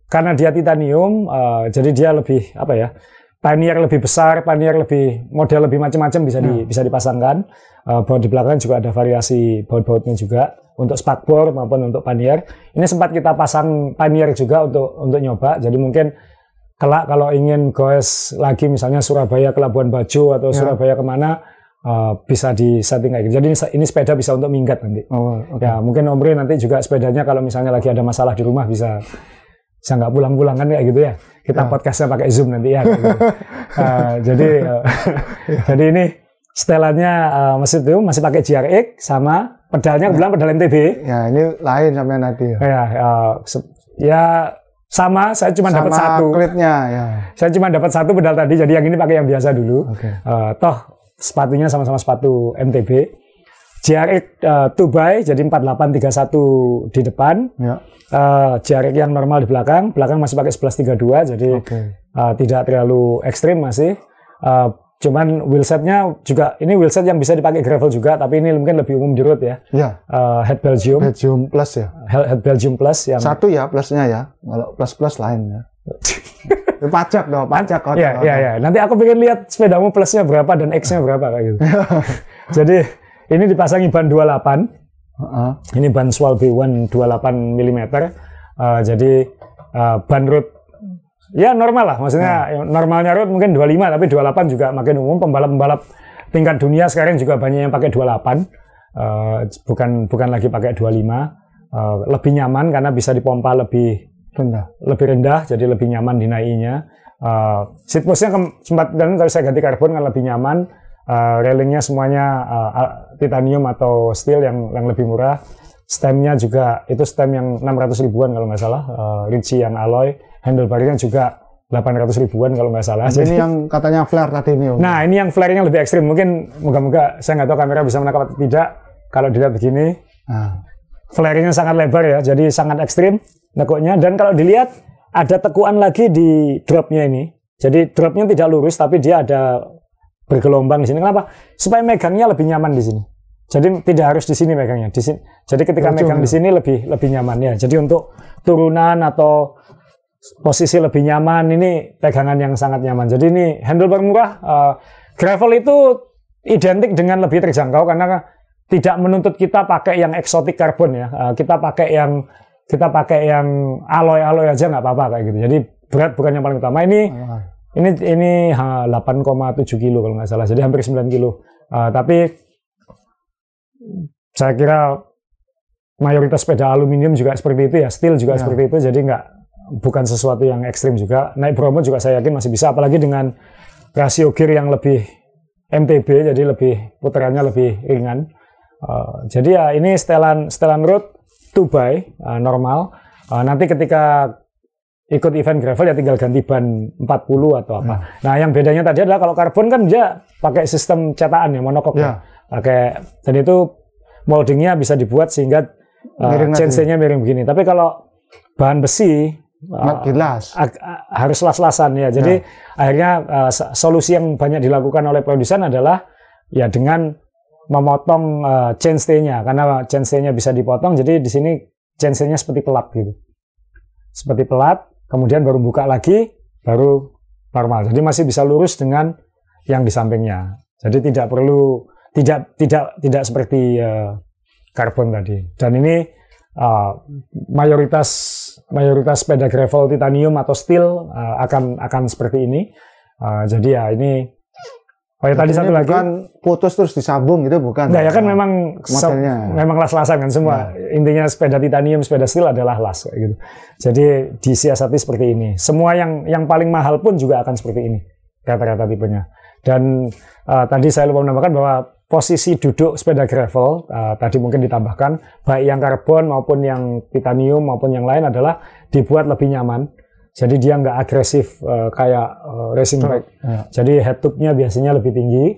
karena dia titanium uh, jadi dia lebih apa ya panier lebih besar panier lebih model lebih macam-macam bisa di, bisa dipasangkan. Uh, baut di belakang juga ada variasi baut-bautnya juga untuk spakbor maupun untuk panier ini sempat kita pasang panier juga untuk untuk nyoba. Jadi mungkin kelak kalau ingin goes lagi misalnya Surabaya ke Labuan Bajo atau Ya. Surabaya ke mana uh, bisa di setting kayak gitu. Jadi ini, ini sepeda bisa untuk minggat nanti. Oh, oke. Ya, mungkin Om Ri nanti juga sepedanya kalau misalnya lagi ada masalah di rumah bisa bisa nggak pulang-pulang kan kayak gitu ya. Kita Ya. podcastnya pakai Zoom nanti ya. gitu. (laughs) Eh, jadi eh, (laughs) jadi ini setelannya eh, mesin itu masih pakai GRX sama pedalnya kebetulan pedal MTB. Ya, ini lain sampai nanti. ya. Ya, se- ya sama saya cuma dapat Sama satu. klitnya ya. Saya cuma dapat satu pedal tadi jadi yang ini pakai yang biasa dulu. Oke. Eh, toh sepatunya sama-sama sepatu MTB. GRX eh, 2 by jadi 4831 di depan, Ya. eh GRX yang normal di belakang, belakang masih pakai 1132 jadi Oke. eh, tidak terlalu ekstrim masih. Eh, cuman wheelsetnya juga ini wheelset yang bisa dipakai gravel juga tapi ini mungkin lebih umum di road ya. Ya, Eh, head Belgium, Belgium Plus ya. head head Belgium Plus yang Satu ya plusnya ya. Kalau plus-plus lain ya. Ini (laughs) pajak dong, pajak kok. Ya, ya, ya. Nanti aku pengen lihat sepedamu plusnya berapa dan X-nya berapa kayak gitu. (laughs) Jadi ini dipasangi ban 28. Heeh. Ini ban Swal B1 28 mm. Uh, jadi uh, ban road ya normal lah. Maksudnya ya, normalnya road mungkin 25 tapi 28 juga makin umum pembalap-pembalap tingkat dunia sekarang juga banyak yang pakai 28. Uh, bukan bukan lagi pakai 25. Uh, lebih nyaman karena bisa dipompa lebih Rendah. lebih rendah jadi lebih nyaman dinaikinya. Uh, seat postnya sempat dan kalau saya ganti karbon kan lebih nyaman. Uh, railingnya semuanya uh, uh, titanium atau steel yang yang lebih murah. Stemnya juga itu stem yang 600 ribuan kalau nggak salah. Uh, Ritchie yang alloy. Handlebarnya juga 800 ribuan kalau nggak salah. Jadi ini (laughs) yang katanya flare tadi ini. Om. nah ini yang flare-nya lebih ekstrim. Mungkin moga-moga saya nggak tahu kamera bisa menangkap atau tidak. Kalau dilihat begini, Nah, flare-nya sangat lebar ya, jadi sangat ekstrim nekuknya. Dan kalau dilihat ada tekuan lagi di dropnya ini. Jadi dropnya tidak lurus, tapi dia ada bergelombang di sini. Kenapa? Supaya megangnya lebih nyaman di sini. Jadi tidak harus di sini megangnya. Di sini. Jadi ketika Ujung megang ya? di sini lebih lebih nyaman ya. Jadi untuk turunan atau posisi lebih nyaman ini pegangan yang sangat nyaman. Jadi ini handlebar murah. eh, gravel itu identik dengan lebih terjangkau karena tidak menuntut kita pakai yang eksotik karbon ya. Eh, kita pakai yang kita pakai yang alloy-alloy aja nggak apa-apa kayak gitu. Jadi berat bukan yang paling utama. Ini ini ini ha, 8,7 kilo kalau nggak salah. Jadi hampir 9 kilo. Eh, tapi saya kira mayoritas sepeda aluminium juga seperti itu ya, steel juga Ya. seperti itu. Jadi nggak bukan sesuatu yang ekstrim juga. Naik Bromo juga saya yakin masih bisa, apalagi dengan rasio gear yang lebih MTB, jadi lebih putarannya lebih ringan. Eh, jadi ya ini setelan setelan road 2 by eh, normal. Eh, nanti ketika ikut event gravel ya tinggal ganti ban 40 atau apa. Nah, yang bedanya tadi adalah kalau karbon kan dia pakai sistem cetakan ya monokok. Ya. ya. Pakai dan itu moldingnya bisa dibuat sehingga uh. CNC-nya miring begini. Tapi kalau bahan besi uh, gilas. a- harus las-lasan ya. Jadi akhirnya uh, so- solusi yang banyak dilakukan oleh produsen adalah ya dengan memotong uh, chainstay-nya karena chainstay-nya bisa dipotong. Jadi di sini chainstay-nya seperti pelat gitu. Seperti pelat, kemudian baru buka lagi, baru normal. Jadi masih bisa lurus dengan yang di sampingnya. Jadi tidak perlu tidak tidak tidak seperti uh, karbon tadi. Dan ini uh, mayoritas mayoritas sepeda gravel titanium atau steel uh, akan akan seperti ini. Uh, jadi ya ini Oh ya tadi satu lagi. bukan putus terus disambung gitu bukan. Enggak ya kan memang se- Modelnya. memang las-lasan kan semua. Intinya sepeda titanium, sepeda steel adalah las kayak gitu. Jadi disiasati seperti ini. Semua yang yang paling mahal pun juga akan seperti ini rata-rata tipenya. Dan uh, tadi saya lupa menambahkan bahwa posisi duduk sepeda gravel uh, tadi mungkin ditambahkan baik yang karbon maupun yang titanium maupun yang lain adalah dibuat lebih nyaman. Jadi dia nggak agresif uh, kayak uh, racing bike. Ya. Jadi head tube-nya biasanya lebih tinggi.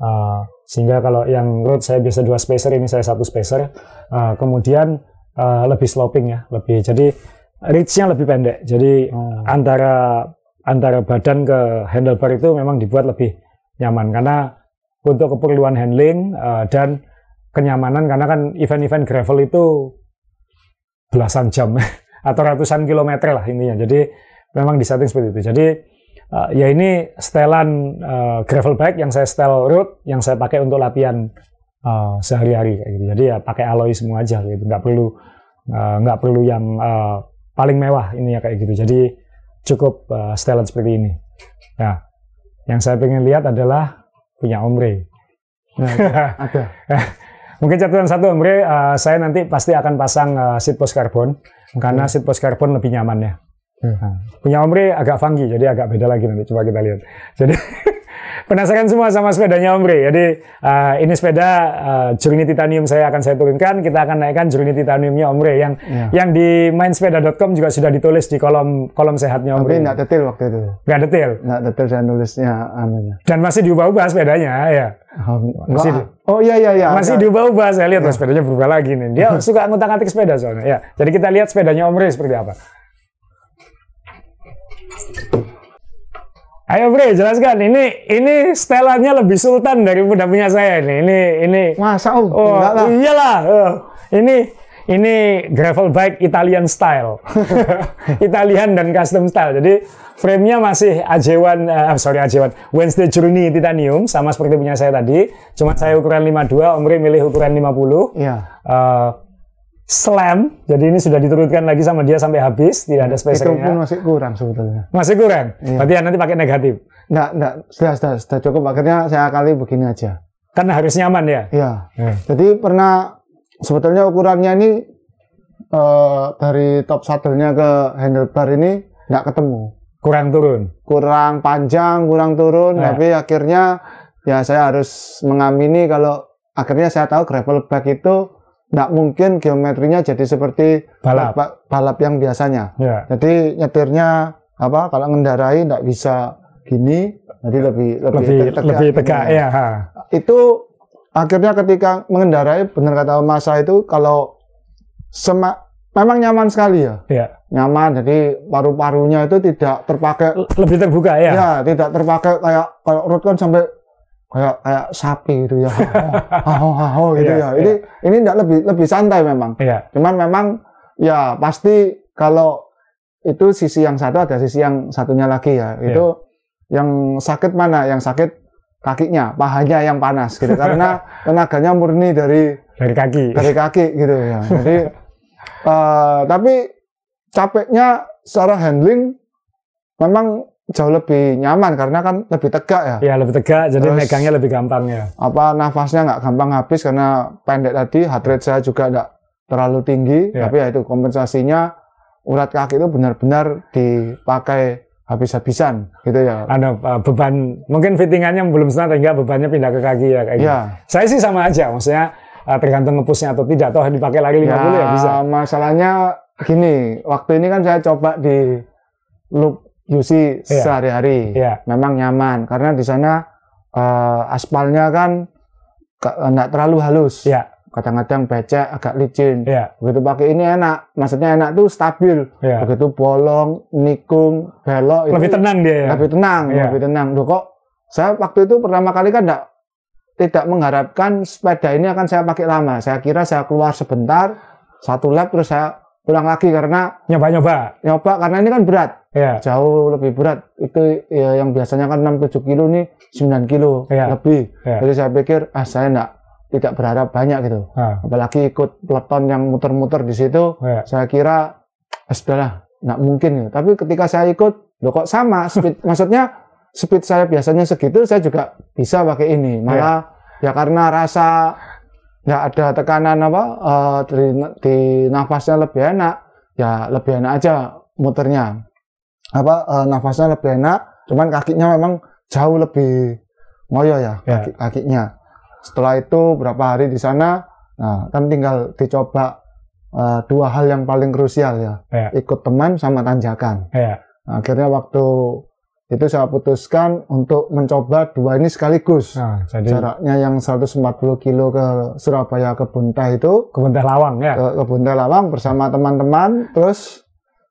Uh, sehingga kalau yang road saya biasa dua spacer, ini saya satu spacer. Uh, kemudian uh, lebih sloping ya, lebih. Jadi reach-nya lebih pendek. Jadi Oh. antara antara badan ke handlebar itu memang dibuat lebih nyaman karena untuk keperluan handling eh, dan kenyamanan karena kan event-event gravel itu belasan jam (laughs) atau ratusan kilometer lah intinya. Jadi memang disetting seperti itu. Jadi eh, ya ini setelan eh, gravel bike yang saya setel road yang saya pakai untuk latihan eh, sehari-hari gitu. Jadi ya pakai alloy semua aja gitu. Nggak perlu eh, nggak perlu yang eh, paling mewah ini ya kayak gitu. Jadi cukup eh, setelan seperti ini. Nah, yang saya pengen lihat adalah punya Omre. Nah, (laughs) ada. (laughs) Mungkin catatan satu Omre, eh, saya nanti pasti akan pasang uh, seat post carbon karena seat post carbon lebih nyaman ya. Hmm. Nah, punya Omre agak funky, jadi agak beda lagi nanti. Coba kita lihat. Jadi (laughs) penasaran semua sama sepedanya Omre. Jadi eh, ini sepeda uh, Journey Titanium saya akan saya turunkan. Kita akan naikkan Journey Titaniumnya Omre yang Iya. yang di mainsepeda.com juga sudah ditulis di kolom kolom sehatnya Tapi Omre. nggak detail waktu itu. Nggak detail. Nggak detail saya nulisnya anunya. Dan masih diubah-ubah sepedanya ya. Masih nggak- oh iya iya iya. Masih diubah-ubah, saya lihat loh sepedanya berubah lagi nih. Dia suka ngutak-ngatik sepeda soalnya. Ya, jadi kita lihat sepedanya Omre seperti apa. Ayo Bre, jelaskan. Ini ini setelannya lebih sultan daripada punya saya ini. Ini ini Masa oh, Oh, enggak lah. iyalah. Oh, ini ini gravel bike Italian style. (laughs) Italian dan custom style. Jadi frame-nya masih AJ1 eh, sorry AJ1 Wednesday Journey titanium sama seperti punya saya tadi. Cuma saya ukuran 52, Omri milih ukuran 50. Iya. Eh, slam. Jadi ini sudah diturunkan lagi sama dia sampai habis, tidak ada Itu pun spacernya. masih kurang sebetulnya. Masih kurang. Berarti ya nanti pakai negatif. Enggak, enggak, sudah, sudah, sudah cukup. Akhirnya saya kali begini aja. Kan harus nyaman ya. Iya. Hmm. Jadi pernah sebetulnya ukurannya ini eh, dari top saddle-nya ke handlebar ini nggak ketemu. Kurang turun. Kurang panjang, kurang turun, Ya. tapi akhirnya ya saya harus mengamini kalau akhirnya saya tahu gravel bike itu nggak mungkin geometrinya jadi seperti Balap. ba- balap yang biasanya. Ya. Jadi nyetirnya apa kalau ngendarai nggak bisa gini, jadi lebih lebih, Lebih tegak lebih tegak ya. ha. itu akhirnya ketika mengendarai benar kata masa itu kalau sema memang nyaman sekali ya Ya. nyaman jadi paru-parunya itu tidak terpakai Lebih terbuka ya. ya tidak terpakai kayak kayak road kan sampai kayak kayak sapi gitu ya (laughs) haho haho gitu Iya, ya ini ini tidak lebih lebih santai memang Iya. cuman memang ya pasti kalau itu sisi yang satu ada sisi yang satunya lagi ya Iya. itu yang sakit mana yang sakit kakinya pahanya yang panas gitu karena (laughs) tenaganya murni dari Dari kaki. dari kaki gitu ya jadi (laughs) eh, tapi capeknya secara handling memang jauh lebih nyaman karena kan lebih tegak ya Ya lebih tegak, jadi Terus- megangnya lebih gampang ya. apa nafasnya nggak gampang habis karena pendek tadi heart rate saya juga nggak terlalu tinggi Ya. tapi ya itu kompensasinya urat kaki itu benar-benar dipakai habis-habisan gitu ya Ada uh, beban, mungkin fittingannya belum senang sehingga bebannya pindah ke kaki ya kayak gitu. ya Saya sih sama aja, maksudnya uh, tergantung ngepusnya atau tidak. Toh dipakai lari 50 ya, bisa. masalahnya gini waktu ini kan saya coba di loop UC Iya. sehari-hari Iya. memang nyaman karena di sana eh, aspalnya kan ke- nggak terlalu halus Iya, kadang-kadang becek agak licin iya, begitu pakai ini enak maksudnya enak tuh stabil iya. begitu bolong nikung belok itu Lebih tenang dia ya. lebih tenang Iya. lebih tenang Loh kok saya waktu itu pertama kali kan enggak tidak mengharapkan sepeda ini akan saya pakai lama saya kira saya keluar sebentar satu lap terus saya pulang lagi karena Nyoba-nyoba. nyoba karena ini kan berat Iya, jauh lebih berat itu ya, yang biasanya kan 6-7 kilo nih 9 kilo Iya. lebih Iya. jadi saya pikir ah saya enggak tidak berharap banyak gitu. Ah, apalagi ikut peleton yang muter-muter di situ iya. saya kira ah, sudahlah nggak mungkin gitu. tapi ketika saya ikut loh kok sama? Speed (laughs) maksudnya speed saya biasanya segitu saya juga bisa pakai ini. Malah ya karena rasa nggak ada tekanan apa eh, di, di nafasnya lebih enak ya lebih enak aja muternya. Apa eh, nafasnya lebih enak cuman kakinya memang jauh lebih ngoyo ya Ya. kaki- kakinya setelah itu berapa hari di sana nah kan tinggal dicoba eh, dua hal yang paling krusial ya Ya. ikut teman sama tanjakan Iya. Nah, akhirnya waktu itu saya putuskan untuk mencoba dua ini sekaligus Nah, jadi jaraknya yang 140 kilo ke Surabaya ke Buntah itu kebun teh lawang ya. ke, ke Buntah Lawang bersama teman-teman terus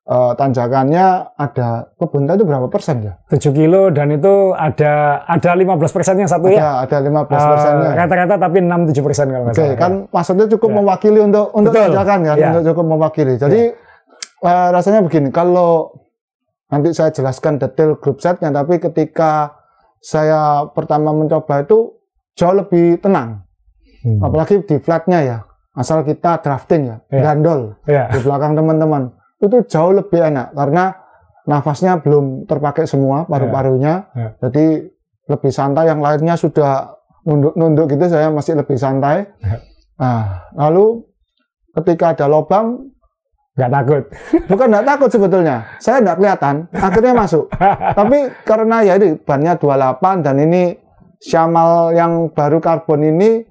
eh, tanjakannya ada kebun itu berapa persen ya? 7 kilo dan itu ada ada 15 persennya satu ya. Ada ada 15 persennya. Eh, Rata-rata tapi 6-7 persen kalau nggak Oke, salah. kan maksudnya cukup Ya. mewakili untuk untuk Betul. tanjakan kan, Ya. untuk cukup mewakili. Jadi eh, rasanya begini, kalau nanti saya jelaskan detail grup setnya, tapi ketika saya pertama mencoba itu jauh lebih tenang, Hmm. apalagi di flatnya ya. Asal kita drafting ya, Ya. gandol Ya. di belakang teman-teman itu jauh lebih enak karena nafasnya belum terpakai semua paru-parunya, Ya. jadi lebih santai. Yang lainnya sudah nunduk-nunduk gitu, saya masih lebih santai. Ya. Nah, lalu ketika ada lubang, Nggak takut. bukan nggak takut sebetulnya, saya nggak kelihatan, akhirnya masuk. (laughs) Tapi karena ya ini bannya 28 dan ini Syamal yang baru karbon ini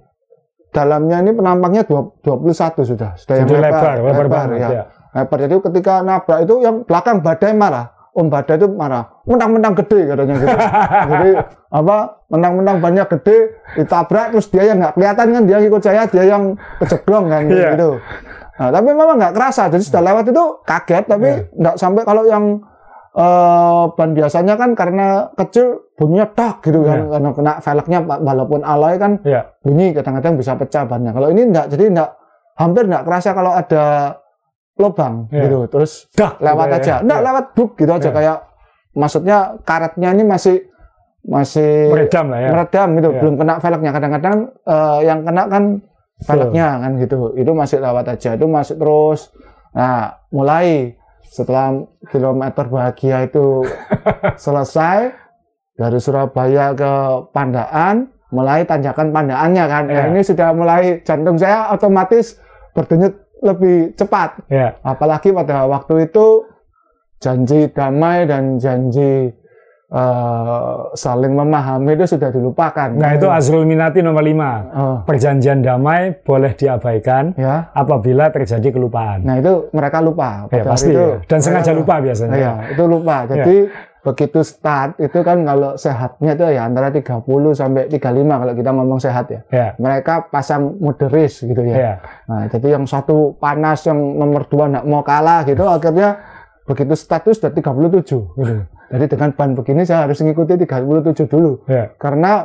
dalamnya ini penampaknya 20 21 sudah, sudah yang Jadi lebar, lebar, banget. ya. Ya. Lebar. Jadi ketika nabrak itu yang belakang badai marah. Om badai itu marah. Mentang-mentang gede katanya gitu. (laughs) Jadi apa? Mentang-mentang banyak gede ditabrak terus dia yang nggak kelihatan kan dia ikut saya dia yang kejeblong kan Iya. gitu. Nah, tapi memang nggak kerasa. Jadi sudah lewat itu kaget tapi Iya. nggak sampai kalau yang eh ban biasanya kan karena kecil bunyinya tak gitu kan Iya. karena kena velgnya walaupun alloy kan Ya. bunyi kadang-kadang bisa pecah bannya. Kalau ini enggak, jadi enggak hampir enggak kerasa kalau ada lubang Iya. gitu. Terus Dak. lewat gitu ya. aja. Enggak Ya. lewat buk gitu aja Iya. kayak maksudnya karetnya ini masih masih Meredam lah ya. meredam gitu, Iya. belum kena velgnya. Kadang-kadang eh, yang kena kan velgnya kan gitu. Itu masih lewat aja. Itu masih terus. Nah, mulai setelah kilometer bahagia itu (laughs) selesai dari Surabaya ke Pandaan, mulai tanjakan Pandaannya kan. Nah, Iya. ini sudah mulai jantung saya otomatis berdenyut lebih cepat. Ya. Apalagi pada waktu itu janji damai dan janji eh, saling memahami itu sudah dilupakan. Nah itu Azrul Minati nomor 5. Oh, Perjanjian damai boleh diabaikan ya. apabila terjadi kelupaan. Nah itu mereka lupa. ya Pada pasti. hari itu, ya. Dan sengaja mereka- lupa biasanya. Iya, itu lupa. Jadi begitu start itu kan kalau sehatnya itu ya antara 30 sampai 35 kalau kita ngomong sehat ya. Ya. Mereka pasang mode race gitu ya. Ya. Nah, jadi yang satu panas, yang nomor dua nggak mau kalah gitu, akhirnya begitu status sudah 37 gitu. Jadi dengan ban begini saya harus mengikuti 37 dulu. Ya. Karena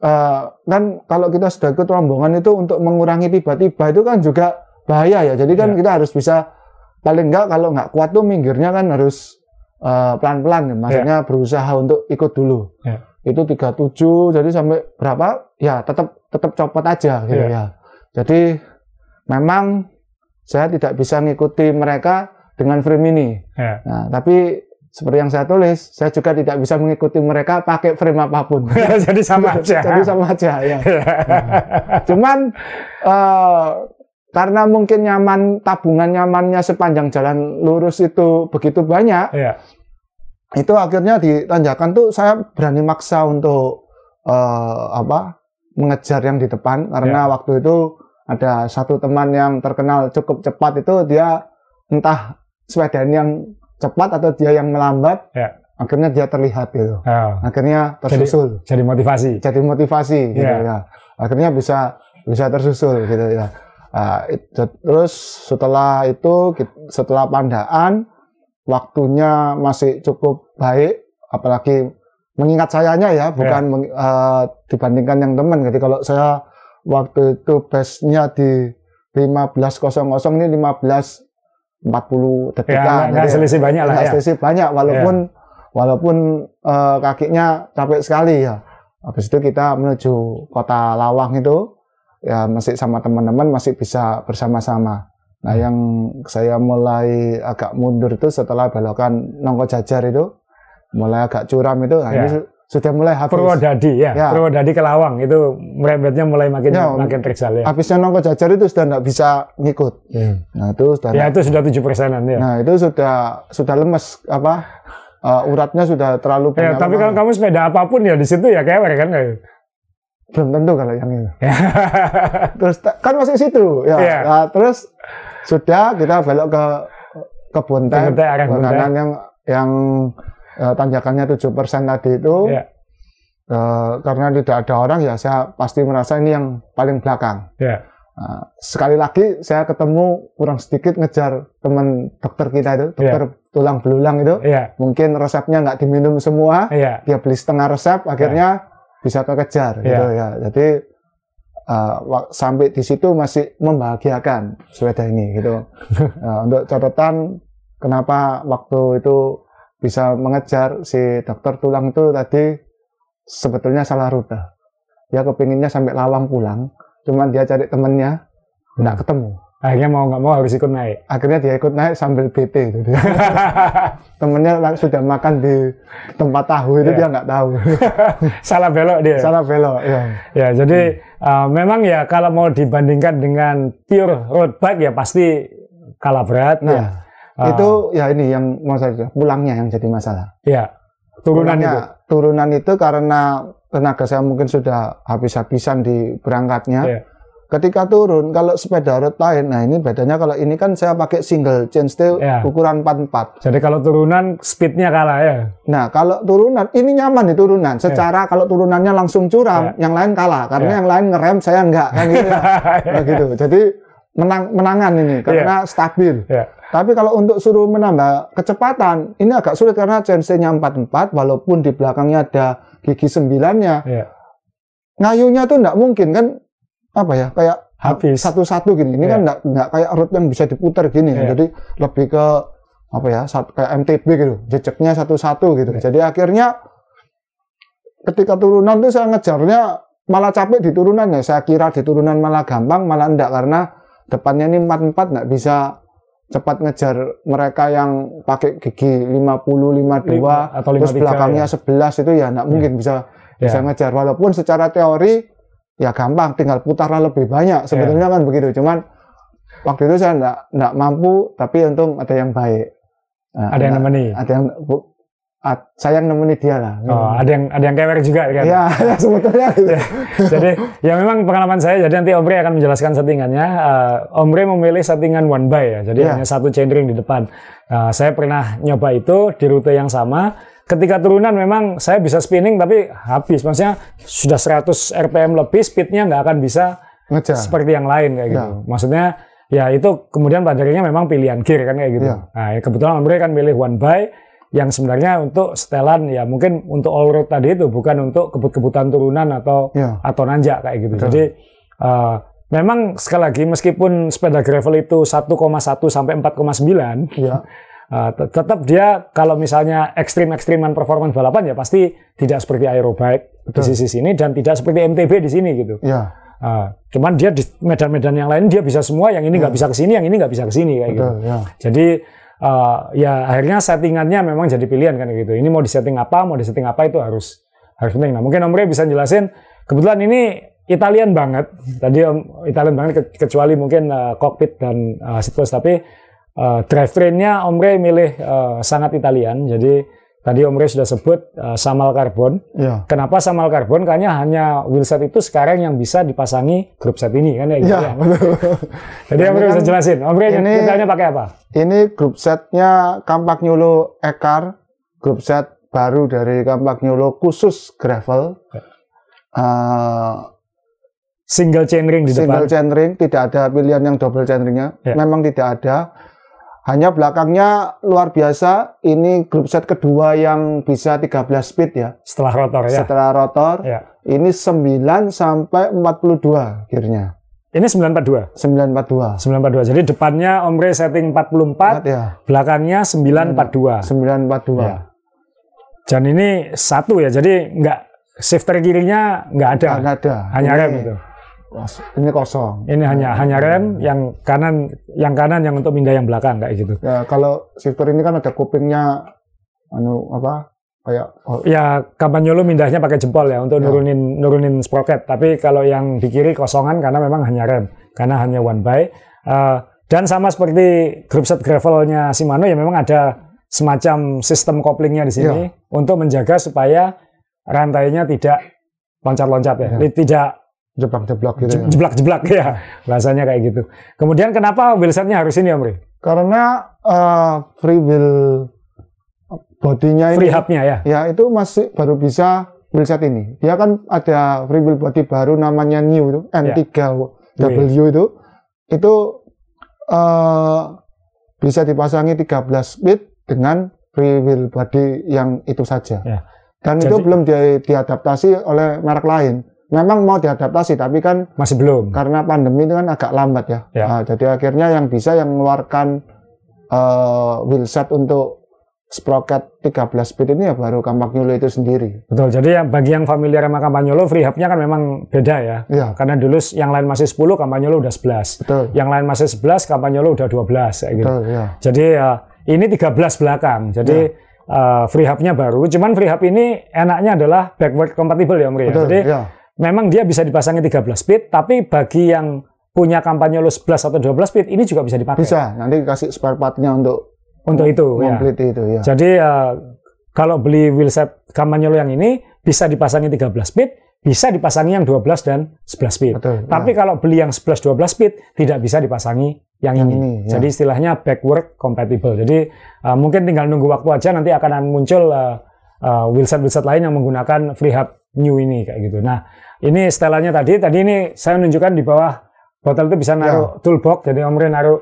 eh, kan kalau kita sudah ikut rombongan itu untuk mengurangi tiba-tiba itu kan juga bahaya ya. Jadi kan Ya. kita harus bisa paling enggak kalau nggak kuat tuh minggirnya kan harus eh, pelan-pelan. Maksudnya berusaha untuk ikut dulu. Ya. Itu 37 jadi sampai berapa? Ya tetap tetap copot aja gitu Ya. ya. Jadi memang saya tidak bisa ngikuti mereka dengan frame ini. Ya. Nah, tapi seperti yang saya tulis, saya juga tidak bisa mengikuti mereka pakai frame apa pun. (laughs) Jadi sama aja. Jadi sama aja ya. (laughs) Ya. Cuman eh, karena mungkin nyaman tabungan nyamannya sepanjang jalan lurus itu begitu banyak, Ya. Itu akhirnya di tanjakan tuh saya berani maksa untuk eh, apa mengejar yang di depan karena waktu itu ada satu teman yang terkenal cukup cepat itu dia entah sepedanya yang cepat atau dia yang melambat Ya. akhirnya dia terlihat gitu Ya. akhirnya tersusul Jadi motivasi. jadi motivasi gitu Iya. ya akhirnya bisa bisa tersusul gitu ya it- terus setelah itu setelah pandaan waktunya masih cukup baik apalagi mengingat sayanya ya bukan meng- eh, dibandingkan yang teman. Jadi kalau saya waktu itu base-nya di 15.00 ini 15.40 detik Ya, nggak selisih banyak lah ya. selisih banyak walaupun walaupun eh, kakinya capek sekali ya. Habis itu kita menuju kota Lawang itu ya masih sama teman-teman masih bisa bersama-sama nah yang saya mulai agak mundur itu setelah belokan Nongko Jajar itu mulai agak curam itu nah Ya. ini su- sudah mulai habis Purwodadi ya. Ya. Purwodadi ke Lawang itu merembetnya mulai makin Ya, makin terjal ya. habisnya Nongko Jajar itu sudah tidak bisa ngikut nah itu sudah Ya itu sudah tujuh persenan ya. Nah itu sudah sudah lemes apa uh, uratnya sudah terlalu Ya, banyak. tapi kalau kamu sepeda apa pun ya di situ ya kewer kan kayak. belum tentu kalau yang itu. (laughs) Ya. Terus kan masih situ ya. Iya. Nah, terus sudah kita belok ke ke Buntai, Ke Buntai, arah ke Buntai. kanan yang yang uh, tanjakannya 7% tadi itu. Ya. Uh, karena tidak ada orang ya saya pasti merasa ini yang paling belakang. Ya. Nah, sekali lagi saya ketemu kurang sedikit ngejar teman dokter kita itu, dokter tulang belulang itu. Iya. Mungkin resepnya nggak diminum semua, Iya. dia beli setengah resep, akhirnya bisa kekejar gitu ya. Jadi uh, sampai di situ masih membahagiakan sepeda ini gitu. Nah, (laughs) untuk catatan kenapa waktu itu bisa mengejar si dokter tulang itu tadi sebetulnya salah rute. Dia kepinginnya sampai Lawang pulang, cuman dia cari temennya nggak ketemu. Akhirnya mau nggak mau harus ikut naik. Akhirnya dia ikut naik sambil BT itu. (laughs) Temennya sudah makan di tempat tahu itu Iya. dia nggak tahu. (laughs) Salah belok dia. Salah belok ya. Ya, jadi Hmm. uh, memang ya kalau mau dibandingkan dengan pure road bike ya pasti kalah berat. Nah, ya. Ah, itu ya ini yang mau saya pulangnya yang jadi masalah. ya turunan Pulangnya, itu. turunan itu karena tenaga saya mungkin sudah habis-habisan di berangkatnya. Iya. Ketika turun, kalau sepeda road lain, nah ini bedanya kalau ini kan saya pakai single chain steel Iya. ukuran 44. Jadi kalau turunan speednya kalah ya. Nah, kalau turunan, ini nyaman di turunan. Secara kalau turunannya langsung curam, yang lain kalah. Karena Iya. yang lain ngerem, saya enggak. Kan gitu. ya. Nah, (laughs) gitu. Jadi menang menangan ini karena stabil. Ya. Tapi kalau untuk suruh menambah kecepatan, ini agak sulit karena CNC-nya 44, walaupun di belakangnya ada gigi sembilannya. Ya. Ngayunya tuh enggak mungkin kan, apa ya, kayak Habis. satu-satu gini. Ini Iya. kan enggak, enggak kayak road yang bisa diputar gini. Iya. Jadi lebih ke apa ya, satu, kayak MTB gitu, jejaknya satu-satu gitu. Iya. Jadi akhirnya ketika turunan tuh saya ngejarnya malah capek di turunannya. Saya kira di turunan malah gampang, malah enggak karena depannya ini 44 enggak bisa cepat ngejar mereka yang pakai gigi 50, 52, Lima- atau terus 53, belakangnya ya. 11 itu ya enggak mungkin bisa Ya. bisa ngejar. Walaupun secara teori ya gampang, tinggal putarnya lebih banyak. Sebetulnya kan begitu. Cuman waktu itu saya enggak, enggak mampu, tapi untung ada yang baik. Nah, Ada yang enggak- nemeni. ada yang bu, a- saya yang nemeni dia lah. Oh, ada yang ada yang kewer juga kan. Ya, (laughs) ya sebetulnya gitu. (laughs) jadi ya memang pengalaman saya jadi nanti Omre akan menjelaskan settingannya. Eh, Omre memilih settingan one by ya. Jadi Iya. hanya satu chainring di depan. Nah, saya pernah nyoba itu di rute yang sama. Ketika turunan memang saya bisa spinning tapi habis. Maksudnya sudah 100 RPM lebih speednya nggak akan bisa Ngejar. seperti yang lain kayak gitu. Ya. Maksudnya ya itu kemudian pada akhirnya memang pilihan gear kan kayak gitu. Ya. Nah, kebetulan Omre kan milih one by yang sebenarnya untuk setelan ya mungkin untuk all road tadi itu bukan untuk kebut-kebutan turunan atau Ya. atau nanjak kayak gitu. Betul. Jadi eh, memang sekali lagi meskipun sepeda gravel itu 1,1 sampai 4,9 Ya. Eh, tet- tetap dia kalau misalnya ekstrim-ekstriman performance balapan ya pasti tidak seperti aerobike di sisi sini dan tidak seperti MTB di sini gitu. Ya. Ah, cuman dia di medan-medan yang lain dia bisa semua, yang ini nggak bisa ke sini, yang ini nggak bisa ke sini kayak gitu. Betul, ya. Jadi uh, ya akhirnya settingannya memang jadi pilihan kan gitu. Ini mau disetting apa, mau disetting apa itu harus harus penting. Nah mungkin Om Rey bisa jelasin. Kebetulan ini Italian banget. Tadi Om Italian banget ke- kecuali mungkin uh, cockpit dan uh, seat. Tapi uh, drivetrainnya Om Rey milih uh, sangat Italian. Jadi tadi Om Rey sudah sebut uh, Samal Carbon. Ya. Kenapa Samal Carbon? Karena hanya wheelset itu sekarang yang bisa dipasangi grup set ini kan ya gitu Ya, ya. betul. Jadi Om Rey Ini bisa kan- jelasin. Om Rey ini- detailnya pakai apa? Ini grup setnya Kampak Nyulo Ekar, grup set baru dari Kampak Nyulo khusus gravel. Ya. Eh, Single chainring di single depan. chainring, tidak ada pilihan yang double chainringnya. Ya. Memang tidak ada. Hanya belakangnya luar biasa. Ini grup set kedua yang bisa 13 speed ya. Setelah rotor ya. Setelah rotor, Ya. ini 9 sampai 42 gearnya. Ini 942. 942. 942. Jadi depannya Omre setting 44, ya, belakangnya 942. 942. Ya. Dan ini satu ya. Jadi nggak shifter kirinya nggak ada. Nggak ada. Hanya Ini rem itu. Kos- Ini kosong. Ini hanya hanya rem yang kanan yang kanan yang untuk pindah yang belakang kayak gitu. Ya, kalau shifter ini kan ada kupingnya anu apa? Kayak oh, Ya Campagnolo mindahnya pakai jempol ya untuk Ya. nurunin nurunin sprocket. Tapi kalau yang di kiri kosongan karena memang hanya rem, karena hanya one by. Eh, dan sama seperti group set gravelnya Shimano ya memang ada semacam sistem koplingnya di sini untuk menjaga supaya rantainya tidak loncat-loncat ya, Ya. tidak jeblak-jeblak gitu. ya. jeblak-jeblak ya bahasanya kayak gitu. Kemudian kenapa wheelsetnya harus ini Om Ri? Karena eh, free wheel bodinya ini Free hubnya ya. ya itu masih baru bisa wheelset ini. Dia kan ada free wheel body baru namanya New itu N3 W itu itu eh, bisa dipasangi 13 speed dengan free wheel body yang itu saja. Ya. Dan itu Jadi- belum di- diadaptasi oleh merek lain. Memang mau diadaptasi tapi kan Masih belum. karena pandemi itu kan agak lambat ya. Ya. Nah, jadi akhirnya yang bisa yang mengeluarkan eh, wheelset untuk sprocket 13 speed ini ya baru Campagnolo itu sendiri. Betul. Jadi yang bagi yang familiar sama Campagnolo, free hub-nya kan memang beda ya. Iya. Karena dulu yang lain masih 10, Campagnolo udah 11. Betul. Yang lain masih 11, Campagnolo udah 12 kayak gitu. Betul ya. Jadi eh, ini 13 belakang. Jadi eh, free hub-nya baru. Cuman free hub ini enaknya adalah backward compatible ya, Om Ria. Betul Jadi ya. Memang dia bisa dipasangi 13 speed, tapi bagi yang punya Campagnolo 11 atau 12 speed ini juga bisa dipakai Bisa nanti kasih spare part-nya untuk untuk itu ya. itu ya. Jadi eh, kalau beli wheelset Campagnolo yang ini bisa dipasangi 13 speed, bisa dipasangi yang 12 dan 11 speed. Betul. Tapi kalau beli yang 11 12 speed tidak bisa dipasangi yang, Yang ini. ini, ya. Jadi istilahnya backward compatible. Jadi eh, mungkin tinggal nunggu waktu aja nanti akan muncul eh, eh, wheelset-wheelset lain yang menggunakan free hub new ini kayak gitu. Nah, ini setelannya tadi. Tadi ini saya menunjukkan di bawah botol itu bisa Ya. naruh toolbox. Jadi Om Rin naruh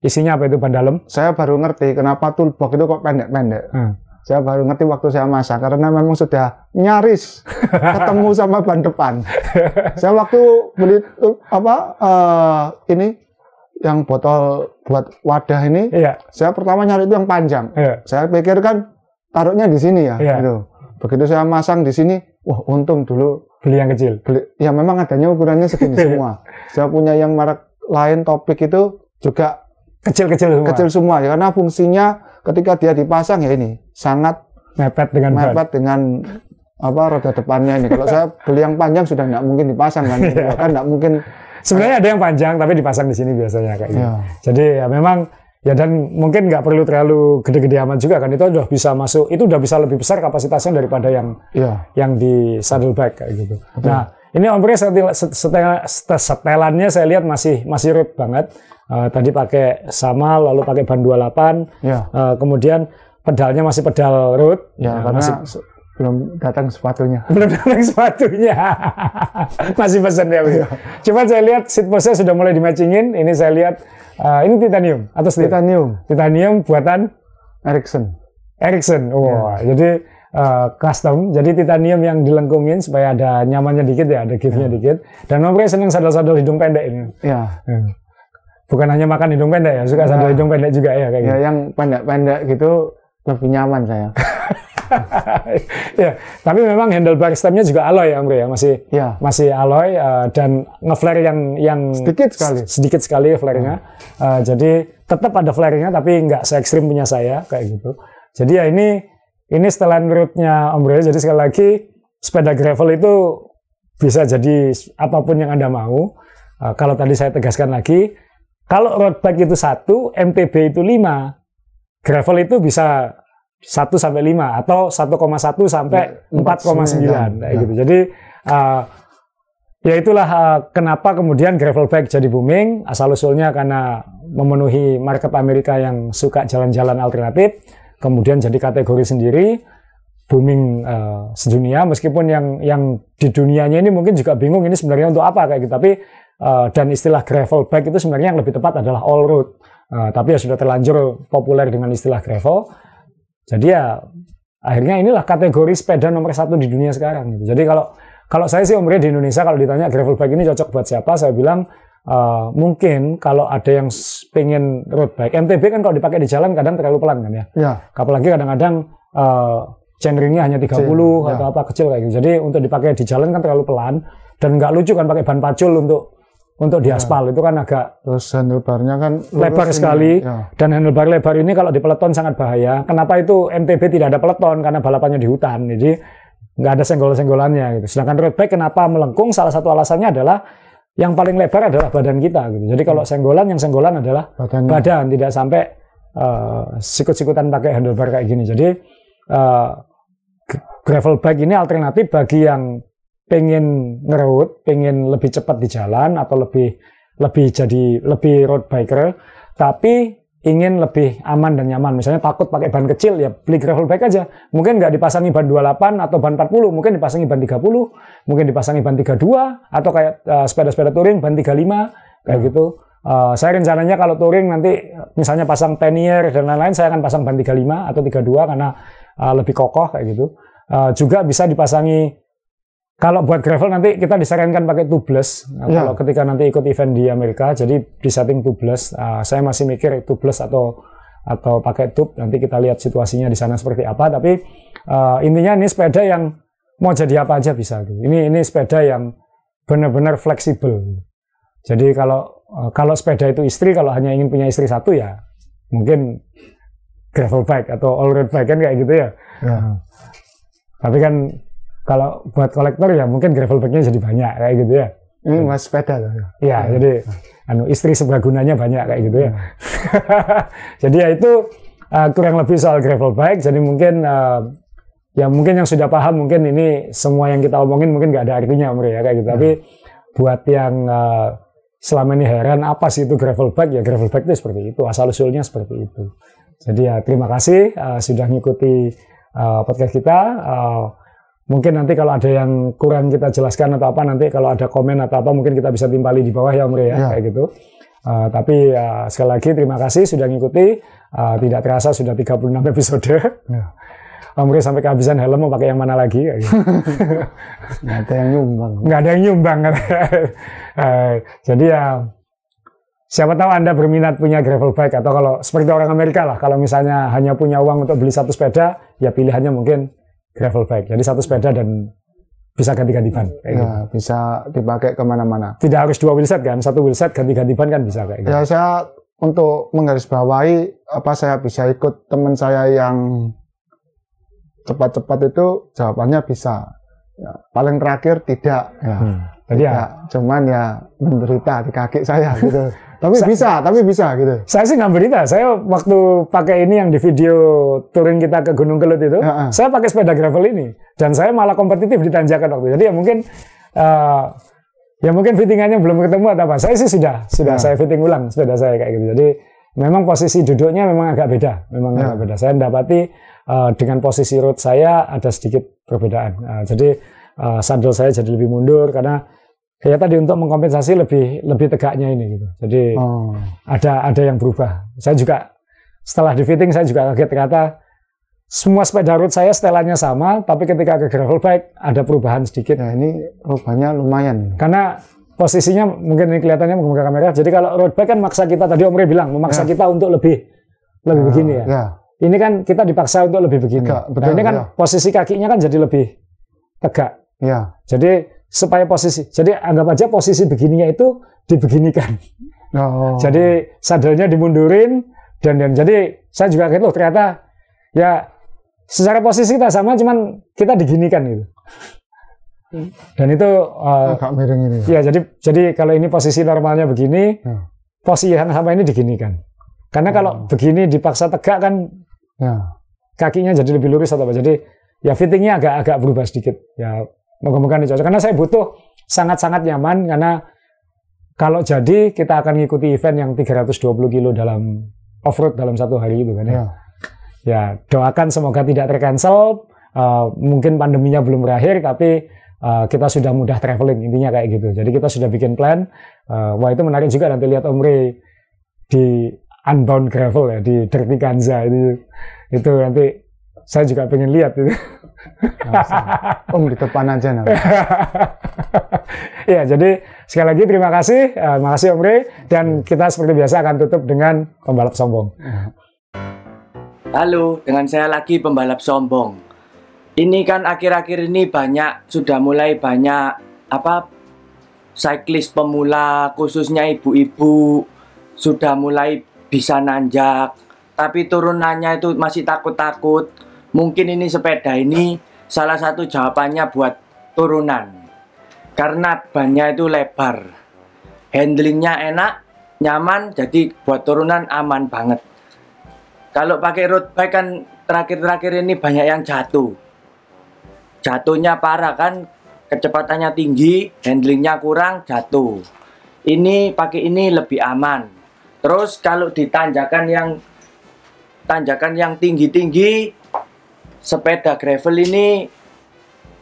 isinya apa itu ban dalam. Saya baru ngerti kenapa toolbox itu kok pendek-pendek. Hmm. Saya baru ngerti waktu saya masak karena memang sudah nyaris (laughs) ketemu sama ban depan. saya waktu beli uh, apa eh, ini yang botol buat wadah ini, Iya. saya pertama nyari itu yang panjang. Iya. Saya pikir kan taruhnya di sini ya, Iya. gitu. Begitu saya masang di sini, wah untung dulu Beli yang kecil. beli. Ya memang adanya ukurannya segini (laughs) semua. Saya punya yang merek lain topik itu juga Kecil-kecil semua. kecil semua ya karena fungsinya ketika dia dipasang ya ini sangat mepet dengan ban. mepet dengan apa roda depannya ini. Kalau saya beli yang panjang sudah nggak mungkin dipasang kan, (laughs) Iya. kan nggak mungkin. Sebenarnya ada yang panjang tapi dipasang di sini biasanya kayak gitu. Ya, Jadi ya memang ya dan mungkin nggak perlu terlalu gede-gede amat juga kan itu udah bisa masuk itu udah bisa lebih besar kapasitasnya daripada yang ya, yang di saddleback kayak gitu. Nah ini Om Pri setel, setel, setel- setelannya saya lihat masih masih root banget. Eh, tadi pakai sama lalu pakai ban 28 ya, eh, kemudian pedalnya masih pedal root ya, Nah, karena masih belum datang sepatunya. (laughs) belum datang sepatunya. (laughs) Masih pesan ya. Cuman saya lihat seat post sudah mulai di-matchingin. Ini saya lihat uh, ini titanium atau steel? Titanium, Titanium buatan Ericsson. Ericsson. Wah, Iya. jadi uh, custom. Jadi titanium yang dilengkungin supaya ada nyamannya dikit ya, ada give-nya Iya. dikit. Dan Om Ray seneng sadel-sadel hidung pendek ini. Ya, Hmm. Bukan hanya makan hidung pendek ya, suka sadel Nah. hidung pendek juga ya kayak ya gitu. yang pendek-pendek gitu lebih nyaman saya. (laughs) (laughs) ya, tapi memang handlebar stemnya juga alloy ya Om Ray ya, masih Ya, masih alloy uh, dan ngeflare yang yang Sedikit sekali. sedikit sekali flare-nya. Uh, jadi tetap ada flare-nya tapi nggak se ekstrim punya saya kayak gitu. Jadi ya ini ini setelan route-nya Om Bro. Jadi sekali lagi sepeda gravel itu bisa jadi apa pun yang Anda mau. Uh, kalau tadi saya tegaskan lagi, kalau road bike itu satu, MTB itu 5, gravel itu bisa 1 sampai 5 atau 1,1 sampai 4,9 kayak Ya. gitu. Jadi uh, ya itulah uh, kenapa kemudian gravel bike jadi booming asal usulnya karena memenuhi market Amerika yang suka jalan-jalan alternatif kemudian jadi kategori sendiri booming uh, sedunia. Meskipun yang yang di dunianya ini mungkin juga bingung ini sebenarnya untuk apa kayak gitu. Tapi uh, dan istilah gravel bike itu sebenarnya yang lebih tepat adalah all road. Uh, tapi ya sudah terlanjur populer dengan istilah gravel jadi ya akhirnya inilah kategori sepeda nomor satu di dunia sekarang. gitu. Jadi kalau kalau saya sih umurnya di Indonesia kalau ditanya gravel bike ini cocok buat siapa, saya bilang eh, mungkin kalau ada yang pengen road bike, MTB kan kalau dipakai di jalan kadang terlalu pelan kan ya. ya, Apalagi kadang-kadang eh, chainringnya hanya 30 Chain, atau ya. apa kecil kayak gitu. Jadi untuk dipakai di jalan kan terlalu pelan dan nggak lucu kan pakai ban pacul untuk untuk di aspal itu kan agak terus handlebarnya kan lebar ini. sekali Ya, dan handlebar lebar ini kalau di peleton sangat bahaya. Kenapa itu MTB tidak ada peleton karena balapannya di hutan. Jadi nggak ada senggol-senggolannya gitu. Sedangkan road bike kenapa melengkung? Salah satu alasannya adalah yang paling lebar adalah badan kita gitu. Jadi kalau senggolan yang senggolan adalah badannya. badan tidak sampai eh, sikut-sikutan pakai handlebar kayak gini. Jadi g- gravel bike ini alternatif bagi yang pengen ngerut, pengen lebih cepat di jalan atau lebih lebih jadi lebih road biker, tapi ingin lebih aman dan nyaman. Misalnya takut pakai ban kecil, ya beli gravel bike aja. Mungkin nggak dipasangi ban 28 atau ban 40, mungkin dipasangi ban 30, mungkin dipasangi ban 32, atau kayak uh, sepeda-sepeda touring ban 35, kayak gitu. Uh, saya rencananya kalau touring nanti misalnya pasang tenier dan lain-lain, saya akan pasang ban 35 atau 32 karena uh, lebih kokoh kayak gitu. Uh, juga bisa dipasangi kalau buat gravel nanti kita disarankan pakai tubeless. Nah, Ya. Kalau ketika nanti ikut event di Amerika, jadi di setting tubeless. Uh, saya masih mikir tubeless atau atau pakai tube. Nanti kita lihat situasinya di sana seperti apa. Tapi uh, intinya ini sepeda yang mau jadi apa aja bisa. gitu. Ini ini sepeda yang benar-benar fleksibel. Jadi kalau uh, kalau sepeda itu istri, kalau hanya ingin punya istri satu ya mungkin gravel bike atau all road bike kan kayak gitu ya. Ya. Tapi kan kalau buat kolektor ya mungkin gravel bike-nya jadi banyak kayak gitu ya. Ini mas sepeda loh. ya. Iya, jadi anu istri sebagunanya banyak kayak gitu ya. Hmm. (laughs) jadi ya itu uh, kurang lebih soal gravel bike. Jadi mungkin uh, ya mungkin yang sudah paham mungkin ini semua yang kita omongin mungkin nggak ada artinya Om ya kayak gitu. Tapi buat yang uh, selama ini heran apa sih itu gravel bike ya gravel bike itu seperti itu asal usulnya seperti itu. Jadi ya terima kasih uh, sudah ngikuti uh, podcast kita. Uh, mungkin nanti kalau ada yang kurang kita jelaskan atau apa nanti kalau ada komen atau apa mungkin kita bisa timpali di bawah ya Om Rey, ya Ya. kayak gitu. Uh, tapi uh, sekali lagi terima kasih sudah ngikuti. Uh, tidak terasa sudah 36 episode. Ya. (laughs) Om Rey sampai kehabisan helm mau pakai yang mana lagi? Gitu. (laughs) Nggak ada yang nyumbang. nggak ada yang nyumbang. (laughs) Eh, jadi ya siapa tahu anda berminat punya gravel bike atau kalau seperti orang Amerika lah kalau misalnya hanya punya uang untuk beli satu sepeda ya pilihannya mungkin gravel bike jadi satu sepeda dan bisa ganti-ganti ban kayak gitu. Ya, bisa dipakai ke mana-mana. tidak harus dua wheelset kan satu wheelset ganti-ganti ban kan bisa kayak gitu Ya saya untuk menggarisbawahi apa saya bisa ikut teman saya yang cepat-cepat itu jawabannya bisa. Ya, paling terakhir tidak. Ya. Hmm. jadi ya Tidak. cuman ya menderita di kaki saya gitu. (laughs) tapi bisa, tapi bisa gitu. saya sih nggak berita saya waktu pakai ini yang di video touring kita ke Gunung Kelut itu Ya, ah. saya pakai sepeda gravel ini dan saya malah kompetitif di tanjakan waktu itu. jadi ya mungkin eh, ya mungkin fittingannya belum ketemu atau apa saya sih sudah sudah Ya. saya fitting ulang sepeda saya kayak gitu jadi memang posisi duduknya memang agak beda memang Ya. agak beda saya mendapati eh, dengan posisi road saya ada sedikit perbedaan Eh, jadi eh, saddle saya jadi lebih mundur karena ya tadi untuk mengkompensasi lebih lebih tegaknya ini gitu jadi Oh. ada ada yang berubah. Saya juga setelah di fitting saya juga kaget ternyata semua sepeda road saya setelannya sama, tapi ketika ke gravel bike ada perubahan sedikit. Ya ini rupanya lumayan. Karena posisinya mungkin ini kelihatannya menggunakan kamera. Jadi kalau road bike kan maksa kita tadi Om Rey bilang memaksa Ya. kita untuk lebih lebih begini ya. Ya. Ini kan kita dipaksa untuk lebih begini. Tegak, nah betul, ini kan ya. posisi kakinya kan jadi lebih tegak. Ya. Jadi supaya posisi, jadi anggap aja posisi begininya itu dibeginikan. Oh. Jadi sadelnya dimundurin dan dan jadi saya juga kaget loh ternyata ya secara posisi kita sama cuman kita diginikan gitu. Dan itu uh, agak miring ini. ya jadi jadi kalau ini posisi normalnya begini, Ya. posisi yang sama ini diginikan. Karena kalau Oh. begini dipaksa tegak kan Ya. kakinya jadi lebih lurus atau apa. Jadi ya fittingnya agak agak berubah sedikit. Ya moga-moga ini cocok. Karena saya butuh sangat-sangat nyaman karena kalau jadi kita akan ngikuti event yang 320 kilo dalam off-road dalam satu hari itu kan ya. Ya. Ya doakan semoga tidak tercancel. Uh, mungkin pandeminya belum berakhir tapi uh, kita sudah mudah traveling intinya kayak gitu. Jadi kita sudah bikin plan. Uh, wah itu menarik juga nanti lihat Om Rey di Unbound Gravel ya di Dirty Kanza itu itu nanti saya juga pengen lihat itu. Om di depan aja nanti. (laughs) ya, jadi sekali lagi terima kasih, eh, makasih Om Rey, dan kita seperti biasa akan tutup dengan pembalap sombong. Halo, dengan saya lagi pembalap sombong. Ini kan akhir-akhir ini banyak sudah mulai banyak apa cyclist pemula khususnya ibu-ibu sudah mulai bisa nanjak, tapi turunannya itu masih takut-takut. Mungkin ini sepeda ini salah satu jawabannya buat turunan. Karena bannya itu lebar. Handlingnya enak, nyaman, jadi buat turunan aman banget. Kalau pakai road bike kan terakhir-terakhir ini banyak yang jatuh. Jatuhnya parah kan, kecepatannya tinggi, handlingnya kurang, jatuh. Ini pakai ini lebih aman. Terus kalau di tanjakan yang tanjakan yang tinggi-tinggi sepeda gravel ini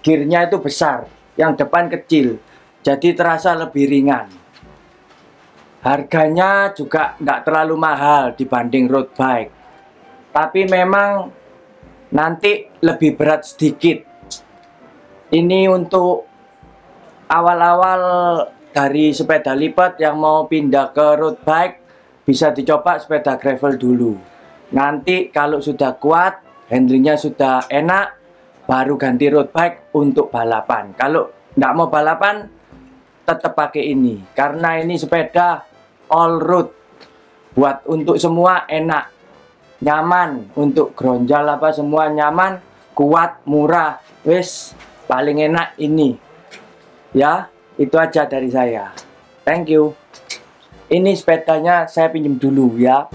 gearnya itu besar, yang depan kecil. Jadi terasa lebih ringan. Harganya juga nggak terlalu mahal dibanding road bike. Tapi memang nanti lebih berat sedikit. Ini untuk awal-awal dari sepeda lipat yang mau pindah ke road bike bisa dicoba sepeda gravel dulu. Nanti kalau sudah kuat, handlingnya sudah enak, baru ganti road bike untuk balapan. Kalau nggak mau balapan, tetap pakai ini. Karena ini sepeda all road. Buat untuk semua enak nyaman. Untuk gronjal apa semua nyaman kuat murah. Wis paling enak ini. Ya itu aja dari saya. Thank you. Ini sepedanya saya pinjam dulu ya